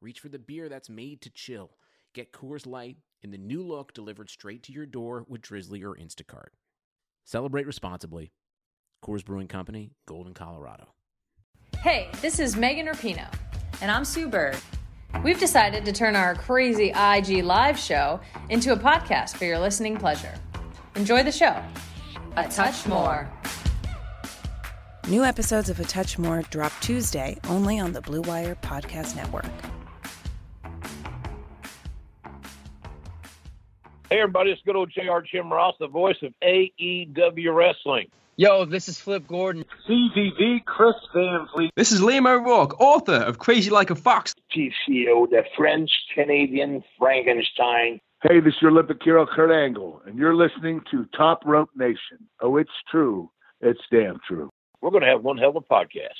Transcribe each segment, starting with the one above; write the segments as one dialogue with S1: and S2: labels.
S1: reach for the beer that's made to chill. Get Coors Light in the new look delivered straight to your door with Drizzly or Instacart. Celebrate responsibly. Coors Brewing Company, Golden, Colorado.
S2: Hey, this is Megan Rapinoe. And I'm Sue Bird. We've decided to turn our crazy IG live show into a podcast for your listening pleasure. Enjoy the show. A touch more.
S3: New episodes of A Touch More drop Tuesday only on the Blue Wire Podcast Network.
S4: Hey, everybody, it's good old JR Jim Ross, the voice of AEW Wrestling.
S5: Yo, this is Flip Gordon.
S6: CVV Chris Van Vliet.
S7: This is Liam O'Rourke, author of Crazy Like a Fox.
S8: TCO, the French Canadian Frankenstein.
S6: Hey, this is your Olympic hero, Kurt Angle, and you're listening to Top Rope Nation. Oh, it's true. It's damn true.
S4: We're going to have one hell of a podcast.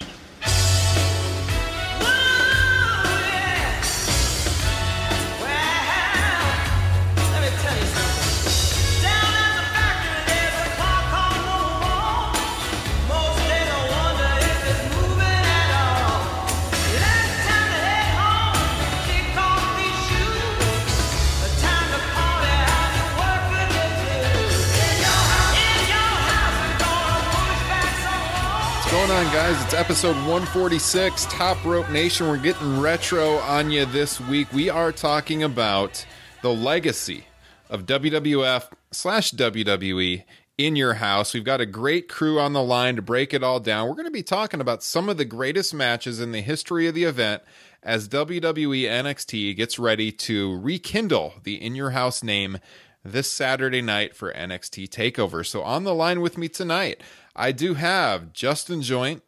S9: Guys? It's episode 146, Top Rope Nation. We're getting retro on you this week. We are talking about the legacy of WWF slash WWE in your house. We've got a great crew on the line to break it all down. We're going to be talking about some of the greatest matches in the history of the event as WWE NXT gets ready to rekindle the In Your House name this Saturday night for NXT TakeOver. So on the line with me tonight, I do have Justin Joint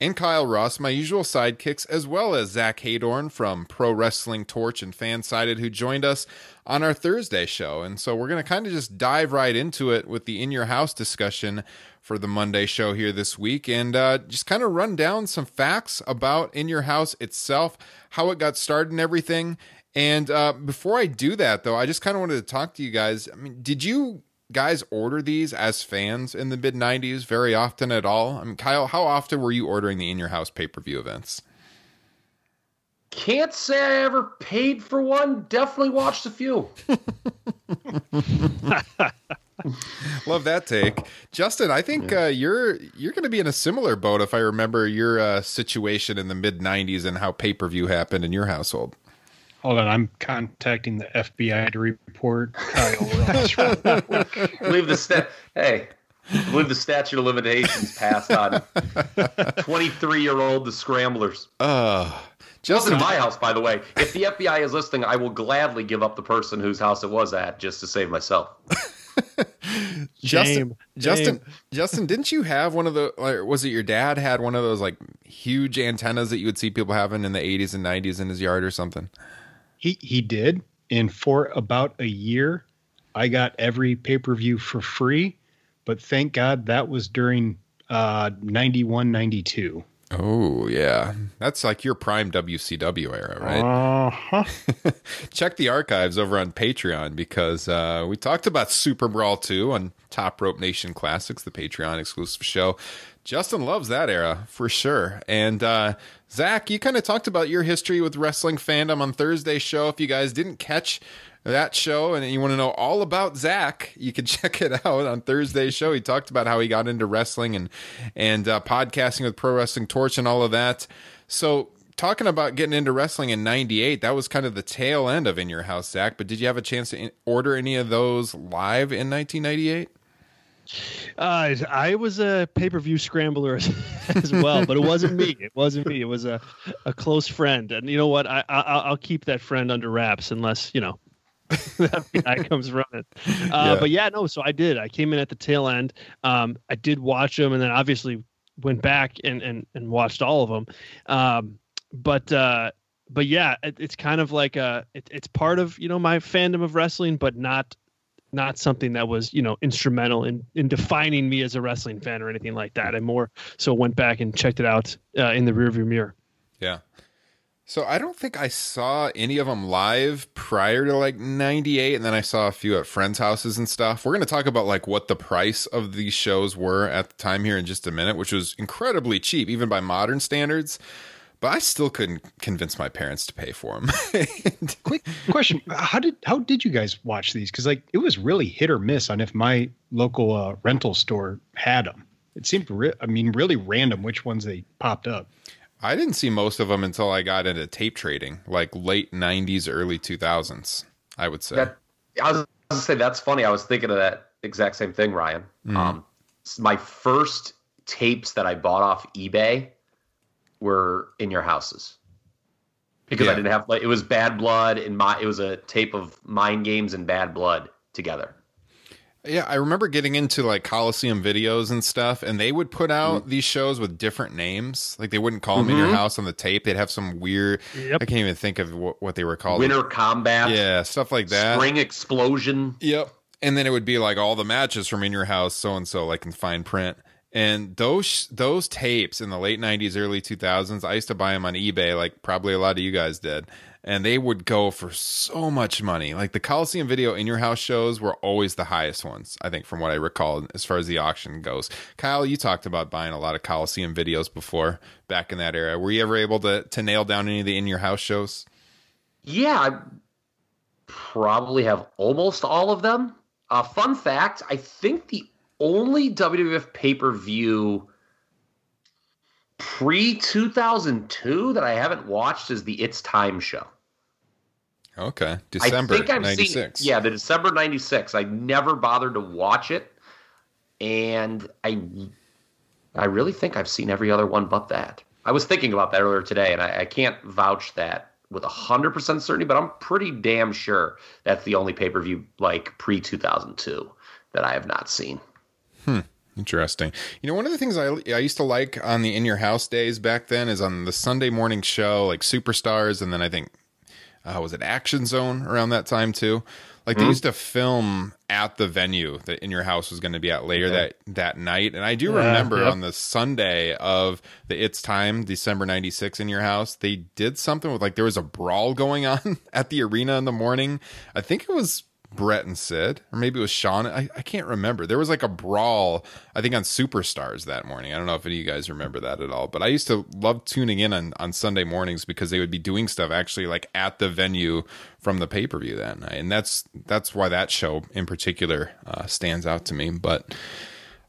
S9: and Kyle Ross, my usual sidekicks, as well as Zack Heydorn from Pro Wrestling Torch and Fansided, who joined us on our Thursday show. And so we're going to kind of just dive right into it with the In Your House discussion for the Monday show here this week and uh, just kind of run down some facts about In Your House itself, how it got started and everything. And uh, before I do that, though, I just kind of wanted to talk to you guys. I mean, did you guys order these as fans in the mid 90s very often at all? I mean, Kyle, how often were you ordering the in your house pay per view events?
S5: Can't say I ever paid for one. Definitely watched a few.
S9: Love that take, Justin. I think uh, you're you're going to be in a similar boat if I remember your uh, situation in the mid '90s and how pay per view happened in your household.
S10: Hold on, I'm contacting the FBI to report Kyle
S5: believe the stat. Hey, I believe the statute of limitations passed on 23 year old the Scramblers.
S9: Uh,
S5: Justin, in my house, by the way. If the FBI is listening, I will gladly give up the person whose house it was at just to save myself.
S9: Justin, Justin, Justin, didn't you have one of the? Like, was it your dad had one of those like huge antennas that you would see people having in the 80s and 90s in his yard or something?
S10: He he did, and for about a year, I got every pay per view for free. But thank God that was during uh, 91, 92.
S9: Oh yeah, that's like your prime WCW era, right?
S10: Uh-huh.
S9: Check the archives over on Patreon because uh, we talked about Super Brawl 2 on Top Rope Nation Classics, the Patreon exclusive show. Justin loves that era for sure. And uh, Zack, you kind of talked about your history with wrestling fandom on Thursday's show. If you guys didn't catch that show and you want to know all about Zack, you can check it out on Thursday's show. He talked about how he got into wrestling and and uh, podcasting with Pro Wrestling Torch and all of that. So talking about getting into wrestling in 98 that was kind of the tail end of in your house zack but did you have a chance to order any of those live in 1998
S10: uh, I was a pay per view scrambler as, as, well, but it wasn't me. It wasn't me. It was a, a close friend, and you know what? I, I will keep that friend under wraps unless you know that guy comes running. Uh, yeah. But yeah, no. So I did. I came in at the tail end. Um, I did watch them, and then obviously went back and and and watched all of them. Um, but uh, but yeah, it, it's kind of like a it, it's part of you know my fandom of wrestling, but not not something that was you know instrumental in in defining me as a wrestling fan or anything like that. I more so went back and checked it out uh, in the rearview mirror.
S9: Yeah. So I don't think I saw any of them live prior to like 98 and then I saw a few at friends' houses and stuff. We're going to talk about like what the price of these shows were at the time here in just a minute, which was incredibly cheap even by modern standards. But I still couldn't convince my parents to pay for them.
S11: Quick question: How did how did you guys watch these? Because like it was really hit or miss on if my local uh, rental store had them. It seemed, re- I mean, really random which ones they popped up.
S9: I didn't see most of them until I got into tape trading, like late '90s, early 2000s. I would say.
S5: That, I was going to say that's funny. I was thinking of that exact same thing, Ryan.
S9: Mhm.
S5: Um, my first tapes that I bought off eBay were in your houses because
S9: Yeah.
S5: I didn't have like it was Bad Blood and my it was a tape of Mind Games and Bad Blood together.
S9: Yeah, I remember getting into like Coliseum videos and stuff, and they would put out
S5: Mm-hmm.
S9: these shows with different names. Like they wouldn't call them in your
S5: Mhm.
S9: house on the tape. They'd have some weird. I can't even think of what, what they were called.
S5: Winter Combat,
S9: Yeah, stuff like that.
S5: Spring Explosion.
S9: Yep. And then it would be like all the matches from in your house, so and so, like in fine print. And those those tapes in the late '90s, early 2000s, I used to buy them on eBay, like probably a lot of you guys did, and they would go for so much money. Like the Coliseum video in your house shows were always the highest ones, I think, from what I recall, as far as the auction goes. Kyle, you talked about buying a lot of Coliseum videos before, back in that era. Were you ever able to to nail down any of the in your house shows?
S5: Yeah, I probably have almost all of them. Uh, fun fact: I think the only WWF pay per view pre two thousand two that I haven't watched is the It's Time show.
S9: Okay, December
S5: I think I've
S9: '96.
S5: seen yeah the December '96. I never bothered to watch it, and I I really think I've seen every other one but that. I was thinking about that earlier today, and I, I can't vouch that with hundred percent certainty, but I'm pretty damn sure that's the only pay per view like pre 2002 that I have not seen.
S9: Hmm. Interesting. You know, one of the things I I used to like on the In Your House days back then is on the Sunday morning show, like Superstars, and then I think uh, was it Action Zone around that time too. Like they
S5: Mhm.
S9: used to film at the venue that In Your House was going to be at later
S5: Okay.
S9: that that night, and I do
S10: Yeah,
S9: remember
S10: yep.
S9: on the Sunday of the It's Time, December '96, In Your House, they did something with like there was a brawl going on at the arena in the morning. I think it was Bret and Sid, or maybe it was Shawn. I, I can't remember. There was like a brawl, I think, on Superstars that morning. I don't know if any of you guys remember that at all, but I used to love tuning in on, on Sunday mornings because they would be doing stuff actually like at the venue from the pay per view that night, and that's that's why that show in particular uh, stands out to me. But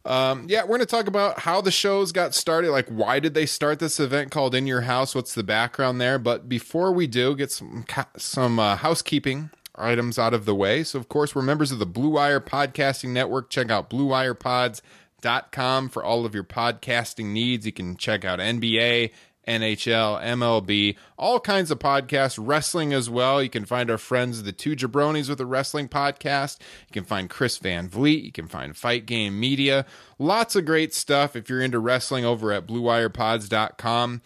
S9: um, yeah, we're going to talk about how the shows got started. Like, why did they start this event called In Your House? What's the background there? But before we do, get some some uh, housekeeping items out of the way. So, of course, we're members of the Blue Wire Podcasting Network. Check out BlueWirePods.com for all of your podcasting needs. You can check out NBA. NHL, MLB, all kinds of podcasts, wrestling as well. You can find our friends, the two jabronis with a wrestling podcast. You can find Chris Van Vliet. You can find Fight Game Media. Lots of great stuff if you're into wrestling over at BlueWirePods.com.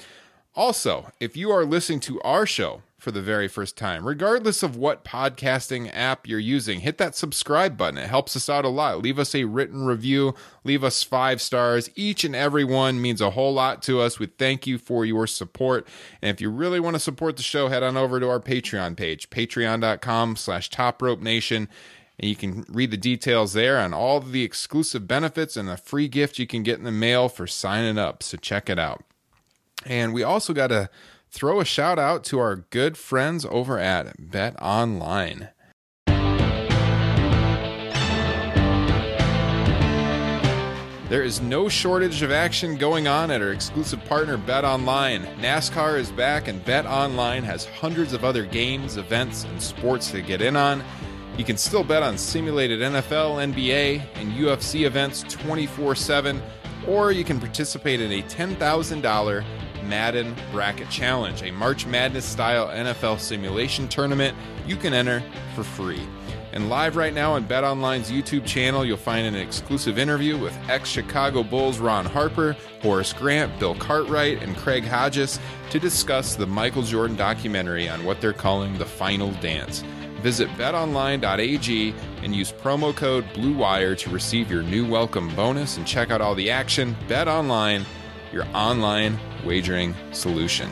S9: Also, if you are listening to our show for the very first time, regardless of what podcasting app you're using, hit that subscribe button. It helps us out a lot. Leave us a written review, leave us five stars. Each and every one means a whole lot to us. We thank you for your support. And if you really want to support the show, head on over to our Patreon page, patreon.com slash top rope nation. And you can read the details there on all the exclusive benefits and the free gift you can get in the mail for signing up. So check it out. And we also got to throw a shout out to our good friends over at Bet Online. There is no shortage of action going on at our exclusive partner Bet Online. NASCAR is back and Bet Online has hundreds of other games, events, and sports to get in on. You can still bet on simulated NFL, NBA, and UFC events 24 7, or you can participate in a $10,000 Madden Bracket Challenge, a March Madness style NFL simulation tournament you can enter for free. And live right now on BetOnline's YouTube channel, you'll find an exclusive interview with ex Chicago Bulls Ron Harper, Horace Grant, Bill Cartwright, and Craig Hodges to discuss the Michael Jordan documentary on what they're calling the final dance. Visit betonline.ag and use promo code BLUEWIRE to receive your new welcome bonus and check out all the action. Bet Online, your online wagering solution.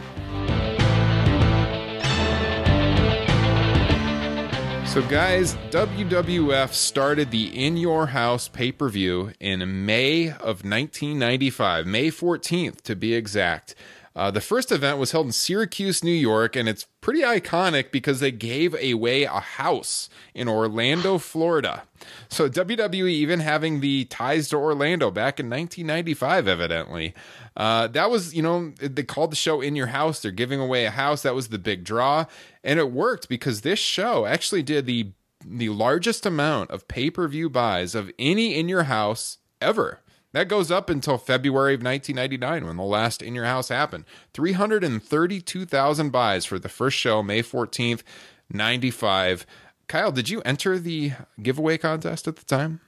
S9: So, guys, WWF started the In Your House pay per view in May of 1995, May 14th to be exact. Uh, the first event was held in Syracuse, New York, and it's pretty iconic because they gave away a house in Orlando, Florida. So WWE even having the ties to Orlando back in 1995, evidently. Uh, that was, you know, they called the show In Your House. They're giving away a house. That was the big draw. And it worked because this show actually did the the largest amount of pay-per-view buys of any In Your House ever. That goes up until February of 1999 when the last In Your House happened. 332,000 buys for the first show, May 14th, 95. Kyle, did you enter the giveaway contest at the time?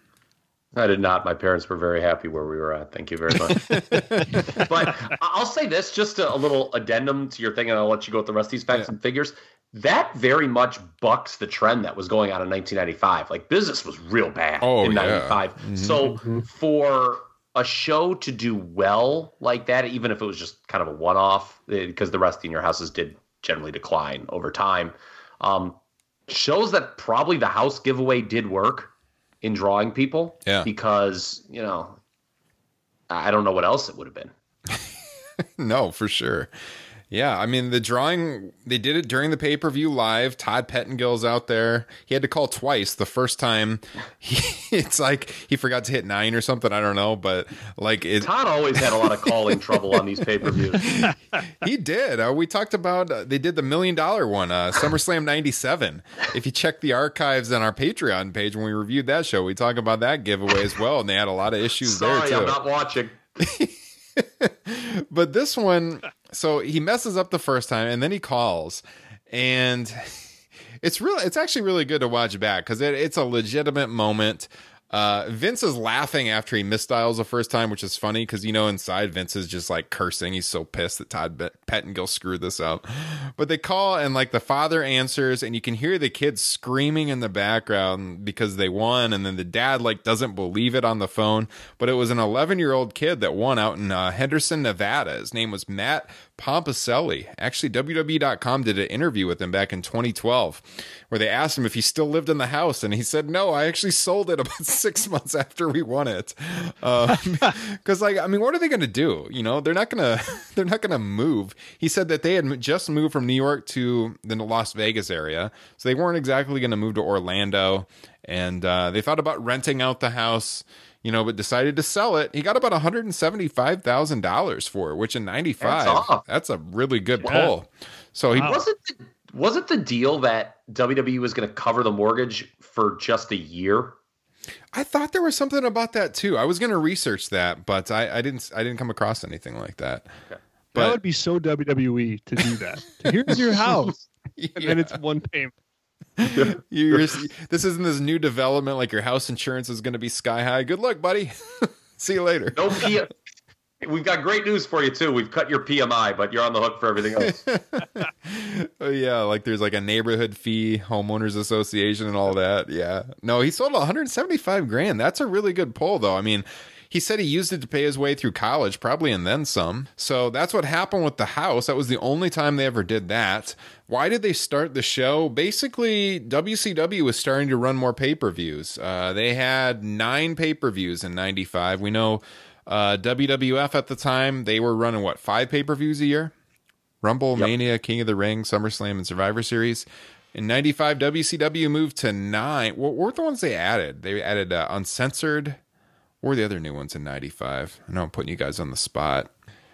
S5: I did not. My parents were very happy where we were at. Thank you very much. but I'll say this just a, a, little addendum to your thing, and I'll let you go with the rest of these facts yeah. and figures. That very much bucks the trend that was going on in 1995. Like business was real bad
S9: oh,
S5: in
S9: yeah.
S5: 95. Mm-hmm. So for a show to do well like that, even if it was just kind of a one off, because the rest of your houses did generally decline over time, um, shows that probably the house giveaway did work in drawing people.
S9: Yeah.
S5: Because, you know, I don't know what else it would have been.
S9: no, for sure. Yeah, I mean the drawing they did it during the pay per view live. Todd Pettengill's out there. He had to call twice. The first time, he, it's like he forgot to hit nine or something. I don't know, but like it,
S5: Todd always had a lot of calling trouble on these pay per views.
S9: he did. Uh, we talked about uh, they did the million dollar one, uh, SummerSlam '97. If you check the archives on our Patreon page when we reviewed that show, we talk about that giveaway as well, and they had a lot of issues
S5: Sorry,
S9: there too.
S5: I'm not watching.
S9: but this one, so he messes up the first time and then he calls, and it's really, it's actually really good to watch back because it, it's a legitimate moment. Uh, Vince is laughing after he misdials the first time, which is funny because you know inside Vince is just like cursing. He's so pissed that Todd Pettengill screwed this up. But they call and like the father answers, and you can hear the kids screaming in the background because they won, and then the dad like doesn't believe it on the phone. But it was an 11 year old kid that won out in uh, Henderson, Nevada. His name was Matt Pompicelli. Actually, WWE.com did an interview with him back in 2012 where they asked him if he still lived in the house, and he said, No, I actually sold it about six months after we won it. Because, um, like, I mean, what are they going to do? You know, they're not going to, they're not going to move. He said that they had just moved from New York to the Las Vegas area, so they weren't exactly going to move to Orlando. And uh, they thought about renting out the house you know, but decided to sell it. He got about $175,000 for it, which in 95, that's, that's a really good pull. So he
S5: wow. wasn't the, was it the deal that WWE was going to cover the mortgage for just a year?
S9: I thought there was something about that too. I was going to research that, but I, I, didn't. I didn't come across anything like that. Okay.
S10: But, that would be so WWE to do that. Here's your house, yeah. and then it's one payment.
S9: You're, this isn't this new development like your house insurance is going to be sky high. Good luck, buddy. See you later.
S5: No P- We've got great news for you too. We've cut your PMI, but you're on the hook for everything else.
S9: oh yeah, like there's like a neighborhood fee, homeowners association, and all that. Yeah. No, he sold 175 grand. That's a really good pull, though. I mean, he said he used it to pay his way through college, probably and then some. So that's what happened with the house. That was the only time they ever did that. Why did they start the show? Basically, WCW was starting to run more pay per views. Uh, they had nine pay per views in 95. We know uh, WWF at the time, they were running what, five pay per views a year? Rumble, yep. Mania, King of the Ring, SummerSlam, and Survivor Series. In 95, WCW moved to nine. What were the ones they added? They added uh, Uncensored, what were the other new ones in 95? I know I'm putting you guys on the spot.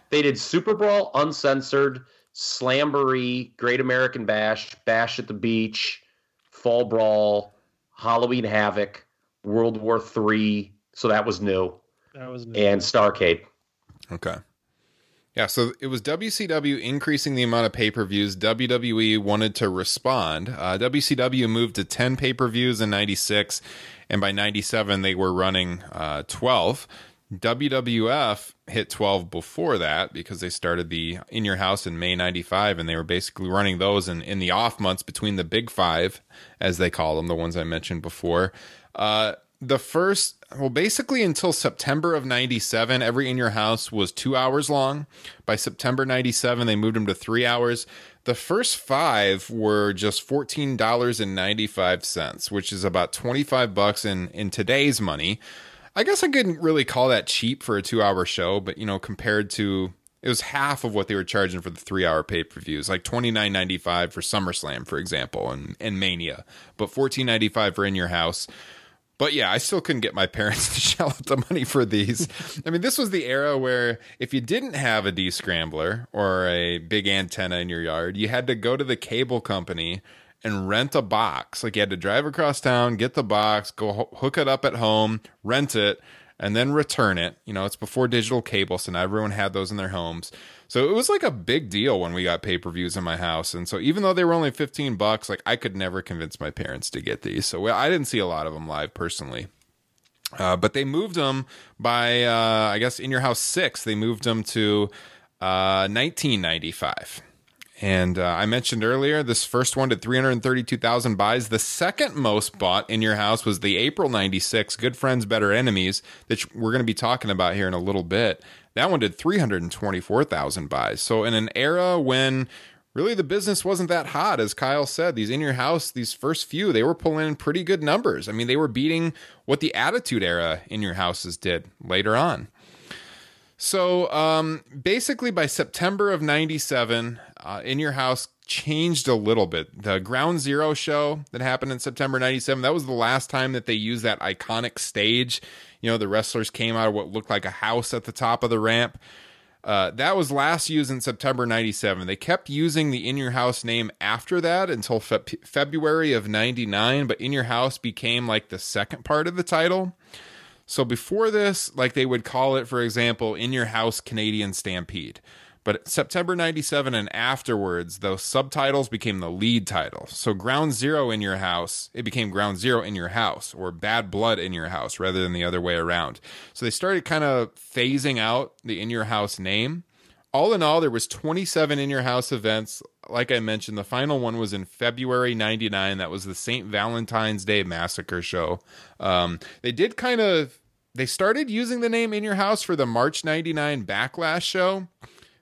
S5: They did Super Brawl, Uncensored, Slamboree, Great American Bash, Bash at the Beach, Fall Brawl, Halloween Havoc, World War Three. So that was new.
S10: That was new.
S5: And Starcade.
S9: Okay. Yeah, so it was WCW increasing the amount of pay per views. WWE wanted to respond. Uh, WCW moved to 10 pay per views in 96, and by 97, they were running uh, 12. WWF hit 12 before that because they started the In Your House in May 95, and they were basically running those in, in the off months between the big five, as they call them, the ones I mentioned before. Uh, the first well basically until september of 97 every in your house was two hours long. By september 97 they moved them to three hours. The first five were just $14.95 which is about 25 bucks in in today's money. I guess i couldn't really call that cheap for a two hour show but you know compared to it was half of what they were charging for the three hour pay per views, like twenty nine ninety five for SummerSlam, for example, and, and Mania, but fourteen ninety five for In Your House. But yeah, I still couldn't get my parents to shell out the money for these. I mean, this was the era where if you didn't have a descrambler or a big antenna in your yard, you had to go to the cable company and rent a box. Like you had to drive across town, get the box, go ho- hook it up at home, rent it, and then return it. You know, it's before digital cable, so now everyone had those in their homes. So it was like a big deal when we got pay per views in my house. And so even though they were only 15 bucks, like I could never convince my parents to get these. So I didn't see a lot of them live personally. Uh, but they moved them by, uh, I guess, in your house six, they moved them to uh, 1995. And uh, I mentioned earlier, this first one did 332,000 buys. The second most bought in your house was the April 96 Good Friends, Better Enemies, that we're going to be talking about here in a little bit. That one did 324,000 buys. So in an era when really the business wasn't that hot, as Kyle said, these in your house, these first few, they were pulling in pretty good numbers. I mean, they were beating what the Attitude Era in your houses did later on. So um, basically, by September of 97, uh, In Your House changed a little bit. The Ground Zero show that happened in September 97, that was the last time that they used that iconic stage. You know, the wrestlers came out of what looked like a house at the top of the ramp. Uh, that was last used in September 97. They kept using the In Your House name after that until fe- February of 99, but In Your House became like the second part of the title. So before this, like they would call it, for example, In Your House Canadian Stampede. But September 97 and afterwards, those subtitles became the lead title. So Ground Zero in your house, it became Ground Zero in your house or Bad Blood in your house rather than the other way around. So they started kind of phasing out the in your house name. All in all, there was 27 in your house events. Like I mentioned, the final one was in February 99. That was the St. Valentine's Day Massacre show. Um, they did kind of they started using the name in your house for the March 99 Backlash show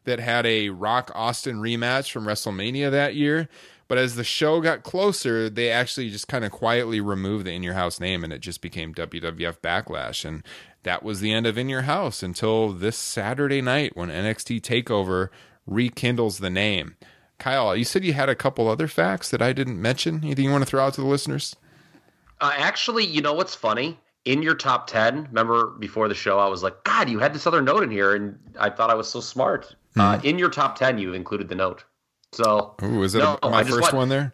S9: that had a Rock Austin rematch from WrestleMania that year. But as the show got closer, they actually just kind of quietly removed the In Your House name and it just became WWF Backlash. And that was the end of In Your House until this Saturday night when NXT TakeOver rekindles the name. Kyle, you said you had a couple other facts that I didn't mention. Anything you want to throw out to the listeners?
S5: Uh, actually, you know what's funny? In your top 10, remember before the show, I was like, God, you had this other note in here, and I thought I was so smart. Uh, in your top 10, you've included the note. So,
S9: Ooh, is it
S5: no,
S9: a, my first
S5: want-
S9: one there?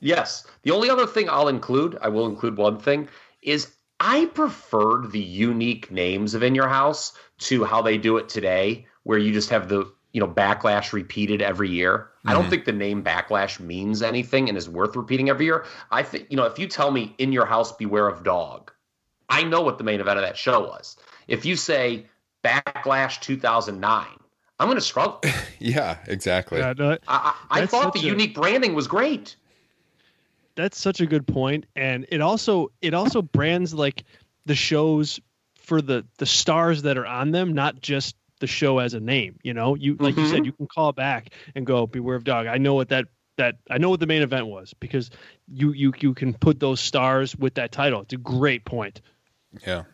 S5: Yes. The only other thing I'll include, I will include one thing, is I preferred the unique names of In Your House to how they do it today, where you just have the you know backlash repeated every year. I don't
S9: Mhm.
S5: think the name backlash means anything and is worth repeating every year. I think you know if you tell me In Your House Beware of Dog, I know what the main event of that show was. If you say Backlash 2009, I'm going to struggle.
S9: Yeah, exactly.
S10: Yeah, no,
S5: I, I, I thought the
S10: a-
S5: unique branding was great.
S10: that's such a good point and it also it also brands like the shows for the the stars that are on them not just the show as a name you know you like you said
S5: Mhm.
S10: you can call back and go beware of dog i know what that that i know what the main event was because you you you can put those stars with that title it's a great point
S9: Yeah.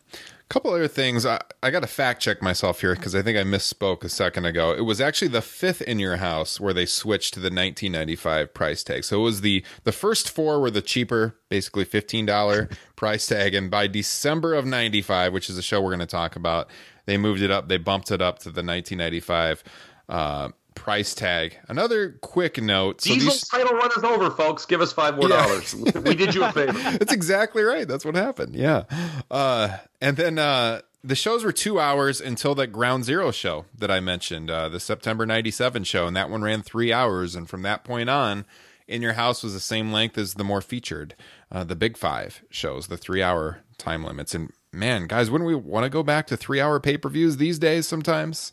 S9: Couple other things. I, I got to fact check myself here because I think I misspoke a second ago. It was actually the fifth in your house where they switched to the 1995 price tag. So it was the the first four were the cheaper, basically $15 price tag. And by December of 95, which is a show we're going to talk about, they moved it up. They bumped it up to the 1995 uh, price tag. Another quick note. So
S5: Diesel
S9: these,
S5: title run is over, folks. Give us five more
S9: Yeah.
S5: dollars. we did you a favor.
S9: That's exactly right. That's what happened. Yeah. Uh, and then uh, the shows were two hours until that Ground Zero show that I mentioned, uh, the September '97 show, and that one ran three hours. And from that point on, In Your House was the same length as the more featured, uh, the Big Five shows, the three-hour time limits. And man, guys, wouldn't we want to go back to three-hour pay-per-views these days? Sometimes.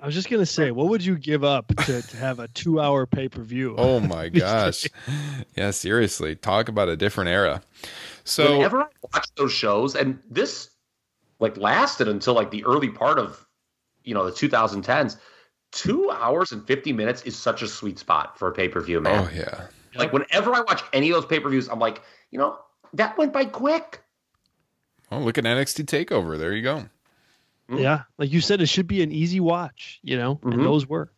S10: I was just gonna say, what would you give up to, to have a two-hour pay-per-view?
S9: Oh my gosh, yeah, seriously, talk about a different era. So
S5: whenever I watch those shows, and this like lasted until like the early part of you know the 2010s, two hours and 50 minutes is such a sweet spot for a pay per view, man.
S9: Oh yeah.
S5: Like whenever I watch any of those pay per views, I'm like, you know, that went by quick.
S9: Oh, look at NXT Takeover. There you go.
S10: Yeah, like you said, it should be an easy watch, you know,
S9: Mhm.
S10: and those were.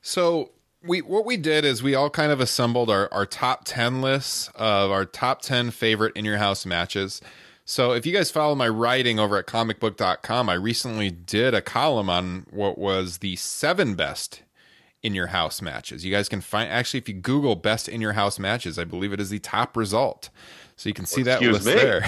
S9: So we what we did is we all kind of assembled our, our top 10 lists of our top 10 favorite in your house matches. So if you guys follow my writing over at comicbook.com, I recently did a column on what was the seven best in your house matches. You guys can find actually if you Google best in your house matches, I believe it is the top result. So you can see that
S5: Excuse
S9: list
S5: me.
S9: there.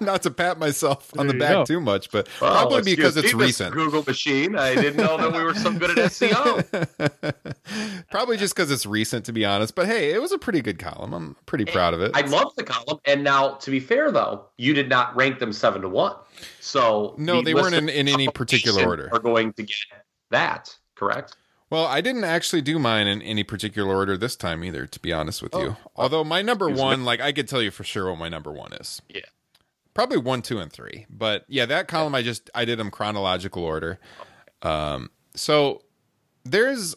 S9: Not to pat myself on the back
S5: go.
S9: too much, but
S5: Oh,
S9: probably because it's
S5: Mr.
S9: recent.
S5: Google machine. I didn't know that we were so good at SEO.
S9: Probably just because it's recent, to be honest. But hey, it was a pretty good column. I'm pretty proud of it.
S5: I love the column. And now, to be fair, though, you did not rank them seven to one. So
S9: No,
S5: the
S9: they weren't in, in any particular order.
S5: Are going to get that correct?
S9: Well, I didn't actually do mine in any particular order this time either, to be honest with you. Although my number one, like I could tell you for sure what my number one is.
S5: Yeah.
S9: Probably one, two, and three. But yeah, that column I just I did them chronological order. Um, so there's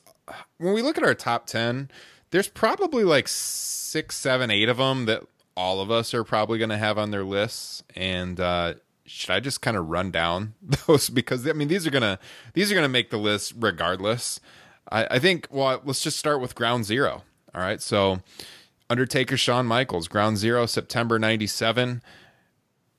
S9: when we look at our top ten, there's probably like six, seven, eight of them that all of us are probably going to have on their lists. And uh, should I just kind of run down those because I mean these are gonna these are gonna make the list regardless. I, I think well let's just start with Ground Zero. All right, so Undertaker Shawn Michaels Ground Zero September '97.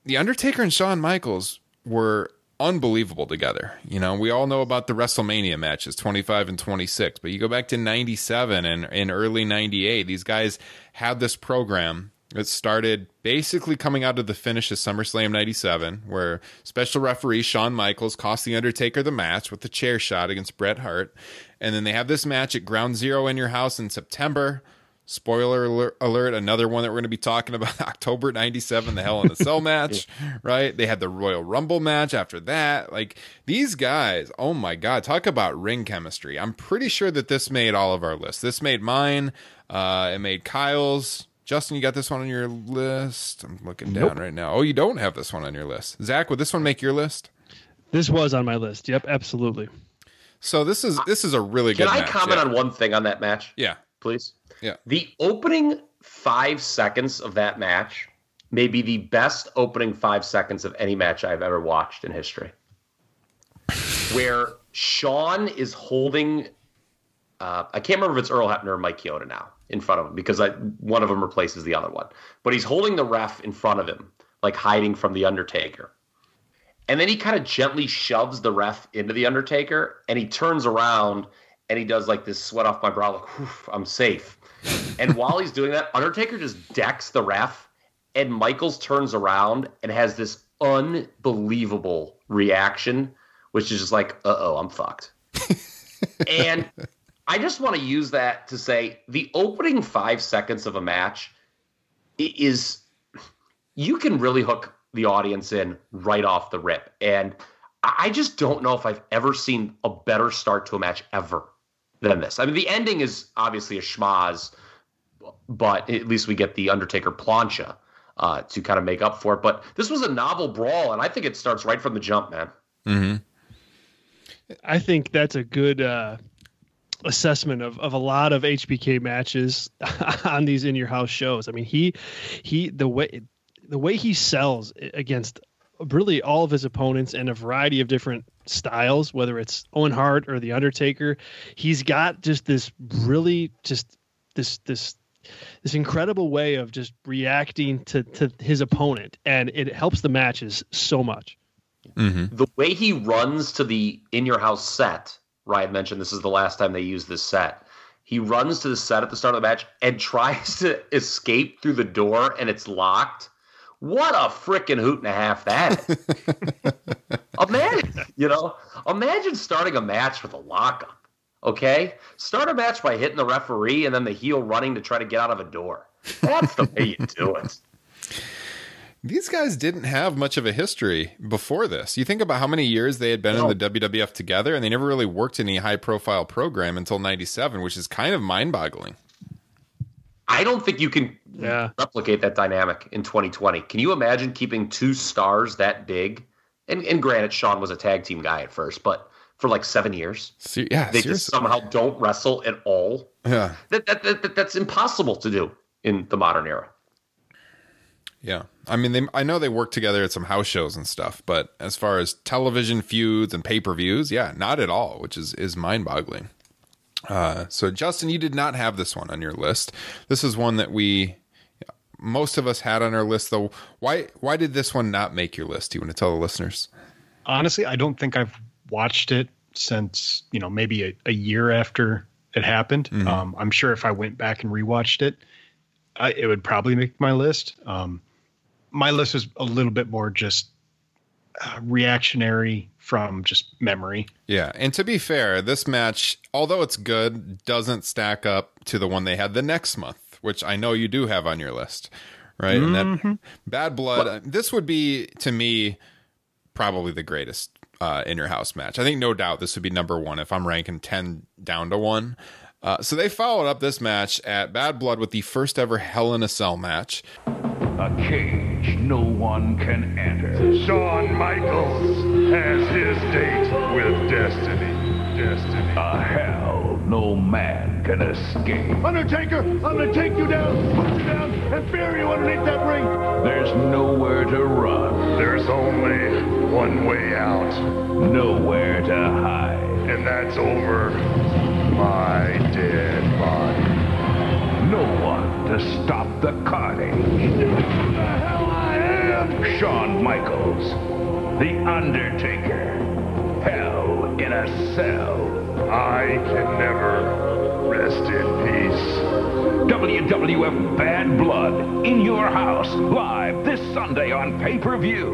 S9: The Undertaker and Shawn Michaels were unbelievable together. You know, we all know about the WrestleMania matches, 25 and 26, but you go back to 97 and in early 98, these guys had this program that started basically coming out of the finish of SummerSlam 97, where special referee Shawn Michaels cost The Undertaker the match with the chair shot against Bret Hart. And then they have this match at Ground Zero in your house in September. Spoiler alert, another one that we're going to be talking about October 97, the Hell in a Cell match, right? They had the Royal Rumble match after that. Like these guys, oh my God, talk about ring chemistry. I'm pretty sure that this made all of our lists. This made mine, uh, it made Kyle's. Justin, you got this one on your list? I'm looking down
S10: Nope.
S9: right now. Oh, you don't have this one on your list. Zack, would this one make your list?
S10: This was on my list. Yep, absolutely.
S9: So this is this is a really
S5: Can
S9: good Can
S5: I
S9: match,
S5: comment
S9: yeah.
S5: on one thing on that match?
S9: Yeah.
S5: Please.
S9: Yeah.
S5: The opening five seconds of that match may be the best opening five seconds of any match I've ever watched in history. Where Shawn is holding, uh, I can't remember if it's Earl Hebner or Mike Chioda now in front of him because I, one of them replaces the other one. But he's holding the ref in front of him, like hiding from the Undertaker. And then he kind of gently shoves the ref into the Undertaker and he turns around and he does like this sweat off my brow, like, "Whew, I'm safe. And while he's doing that, Undertaker just decks the ref and Michaels turns around and has this unbelievable reaction, which is just like, uh oh, I'm fucked. and I just want to use that to say the opening five seconds of a match is you can really hook the audience in right off the rip. And I I just don't know if I've ever seen a better start to a match ever than this. I mean, the ending is obviously a schmaz, but at least we get the Undertaker plancha uh, to kind of make up for it. But this was a novel brawl, and I think it starts right from the jump, man.
S9: Mm-hmm.
S10: I think that's a good uh, assessment of, of a lot of HBK matches on these in your house shows. I mean, he he the way the way he sells against really all of his opponents and a variety of different styles, whether it's Owen Hart or the Undertaker, he's got just this really just this this this incredible way of just reacting to to his opponent, and it helps the matches so much. Mm-hmm.
S5: The way he runs to the in your house set, Ryan mentioned this is the last time they used this set. He runs to the set at the start of the match and tries to escape through the door, and it's locked. What a freaking hoot and a half that is. imagine, you know, imagine starting a match with a lockup. Okay? Start a match by hitting the referee and then the heel running to try to get out of a door. That's the way you do it.
S9: These guys didn't have much of a history before this. You think about how many years they had been
S5: No.
S9: in the WWF together, and they never really worked in any high profile program until 97, which is kind of mind boggling.
S5: I don't think you can
S10: Yeah.
S5: replicate that dynamic in 2020. Can you imagine keeping two stars that big? And, and granted, Shawn was a tag team guy at first, but for like seven years,
S9: Se- yeah,
S5: they just somehow don't wrestle at all.
S9: Yeah.
S5: That, that, that, that- that's impossible to do in the modern era.
S9: Yeah. I mean, they, I know they work together at some house shows and stuff, but as far as television feuds and pay per views, yeah, not at all, which is, is mind boggling. Uh, so, Justin, you did not have this one on your list. This is one that we, most of us had on our list, though. Why, why did this one not make your list? Do you want to tell the listeners?
S11: honestly, I don't think I've watched it since you know maybe a, a year after it happened.
S9: Mhm.
S11: Um, I'm sure if I went back and rewatched it, I, it would probably make my list. Um, my list is a little bit more just uh, reactionary from just memory.
S9: Yeah, and to be fair, this match, although it's good, doesn't stack up to the one they had the next month, which I know you do have on your list, right? And that Bad Blood. uh, this would be to me probably the greatest uh, in your house match. I think no doubt this would be number one if I'm ranking ten down to one. Uh, so they followed up this match at Bad Blood with the first ever Hell in a Cell match.
S12: A cage no one can enter. Shawn Michaels has his date with destiny. Destiny. A hell no man can escape.
S13: Undertaker, I'm gonna take you down, put you down, and bury you underneath that ring.
S12: There's nowhere to run.
S13: There's only one way out,
S12: Nowhere to hide.
S13: and that's over my dead body.
S12: No one to stop the carnage.
S13: The hell I am!
S12: Shawn Michaels. The Undertaker. Hell in a cell.
S13: I can never rest in peace.
S12: WWF Bad Blood in your house live this Sunday on pay-per-view.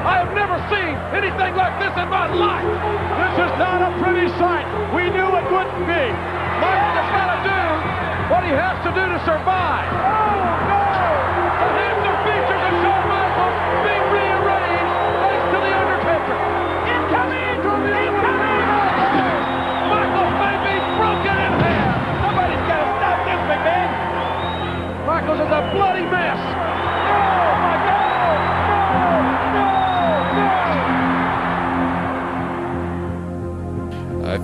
S14: I have never seen anything like this in my life. This is not a pretty sight. We knew it wouldn't be. Michael what he has to do to survive. Oh, no! The handsome features of Shawn Michaels being rearranged thanks to The Undertaker. Incoming! Incoming! Michaels may be broken in half. Somebody's got to stop this, McMahon. Michaels is a bloody mess.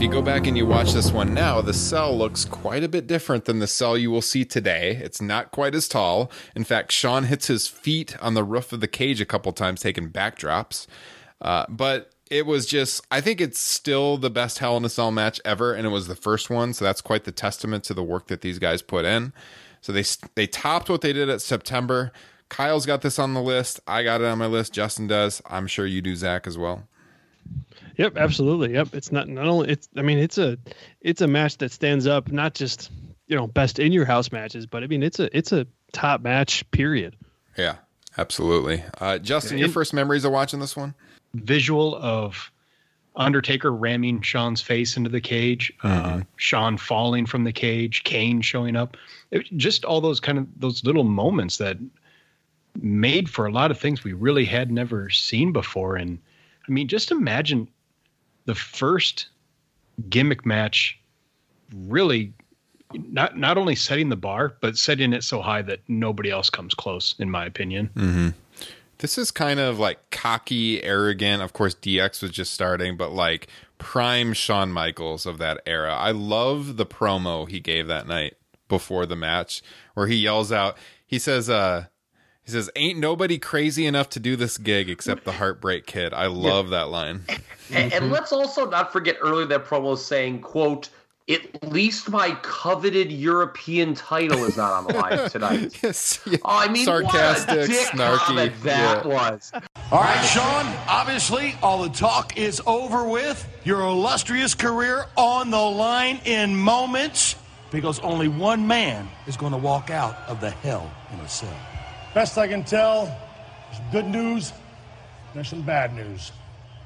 S9: You go back and you watch this one now, the cell looks quite a bit different than the cell you will see today. It's not quite as tall. In fact, Shawn hits his feet on the roof of the cage a couple times, taking backdrops. Uh, but it was just, I think it's still the best Hell in a Cell match ever, and it was the first one. So that's quite the testament to the work that these guys put in. So they they topped what they did at September. Kyle's got this on the list. I got it on my list. Justin does. I'm sure you do, Zack, as well.
S10: Yep, absolutely. Yep, it's not not only it's. I mean, it's a it's a match that stands up not just you know best in your house matches, but I mean it's a it's a top match. Period.
S9: Yeah, absolutely. Uh, Justin, your first memories of watching this one?
S11: Visual of Undertaker ramming Shawn's face into the cage, uh, Sean falling from the cage, Kane showing up, It- just all those kind of those little moments that made for a lot of things we really had never seen before. And I mean, just imagine the first gimmick match really not not only setting the bar, but setting it so high that nobody else comes close, in my opinion.
S9: Mm-hmm. This is kind of like cocky, arrogant. Of course, DX was just starting, but like prime Shawn Michaels of that era. I love the promo he gave that night before the match, where he yells out, he says, uh, he says, "Ain't nobody crazy enough to do this gig except the Heartbreak Kid." I love that line.
S5: And, and let's also not forget earlier that promo saying, quote, at least my coveted European title is not on the line tonight.
S9: yes,
S5: Oh, I mean,
S9: Sarcastic,
S5: what a dick
S9: snarky,
S5: that
S9: yeah.
S5: was.
S15: All right, Shawn, obviously all the talk is over with. Your illustrious career on the line in moments. because only one man is going to walk out of the hell in a cell.
S13: Best I can tell, there's some good news, there's some bad news.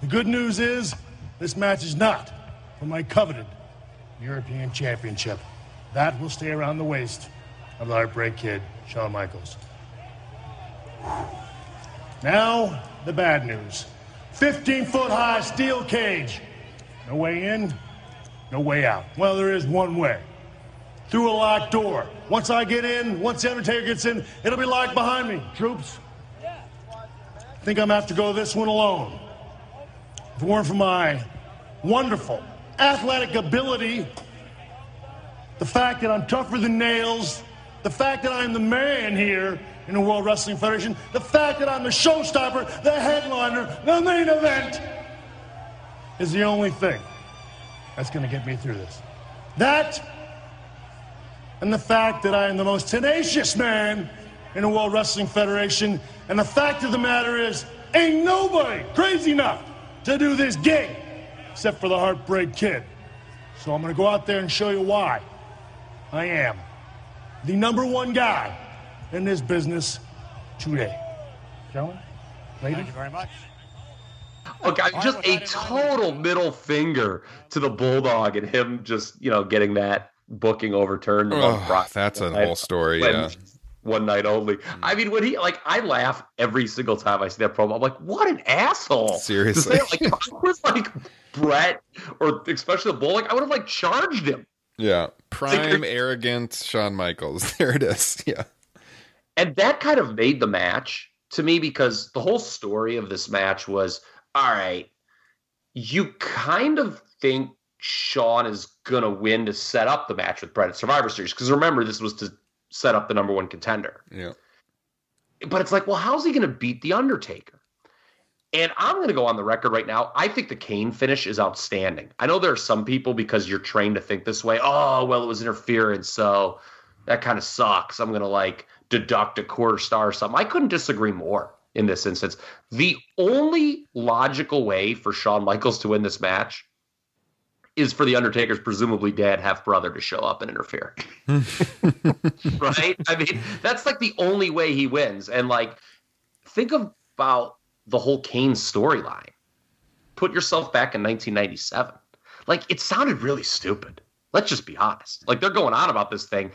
S13: The good news is this match is not for my coveted European Championship. That will stay around the waist of the Heartbreak Kid, Shawn Michaels. Now, the bad news 15 foot high steel cage. No way in, no way out. Well, there is one way through a locked door. Once I get in, once the Undertaker gets in, it'll be locked behind me. Troops, I think I'm gonna have to go this one alone. If it weren't for my wonderful athletic ability, the fact that I'm tougher than nails, the fact that I'm the man here in the World Wrestling Federation, the fact that I'm the showstopper, the headliner, the main event, is the only thing that's to get me through this. That and the fact that I am the most tenacious man in the World Wrestling Federation, and the fact of the matter is, ain't nobody crazy enough to do this gig except for the Heartbreak Kid. So I'm going to go out there and show you why I am the number one guy in this business today. Gentlemen, ladies. Thank you very much.
S5: Look, I'm just a total middle finger to the Bulldog and him just, you know, getting that booking overturned.
S9: Oh, that's a whole story,
S5: When-
S9: yeah.
S5: One night only. Hmm. I mean, when he like, I laugh every single time I see that promo. I'm like, what an asshole!
S9: Seriously.
S5: like, if I was like Bret or especially the Bull, like I would have like charged him.
S9: Yeah. Prime arrogant Shawn Michaels. There it is. Yeah.
S5: And that kind of made the match to me because the whole story of this match was all right, you kind of think Shawn is going to win to set up the match with Bret at Survivor Series. Because remember, this was to set up the number one contender.
S9: Yeah.
S5: But it's like, well, how's he going to beat The Undertaker? And I'm going to go on the record right now. I think the Kane finish is outstanding. I know there are some people because you're trained to think this way. Oh, well, it was interference, so that kind of sucks. I'm going to like deduct a quarter star or something. I couldn't disagree more in this instance. The only logical way for Shawn Michaels to win this match is for the Undertaker's presumably dead half brother to show up and interfere. right? I mean, that's like the only way he wins. And like, think about the whole Kane storyline. Put yourself back in 1997. Like, it sounded really stupid. Let's just be honest. Like, they're going on about this thing.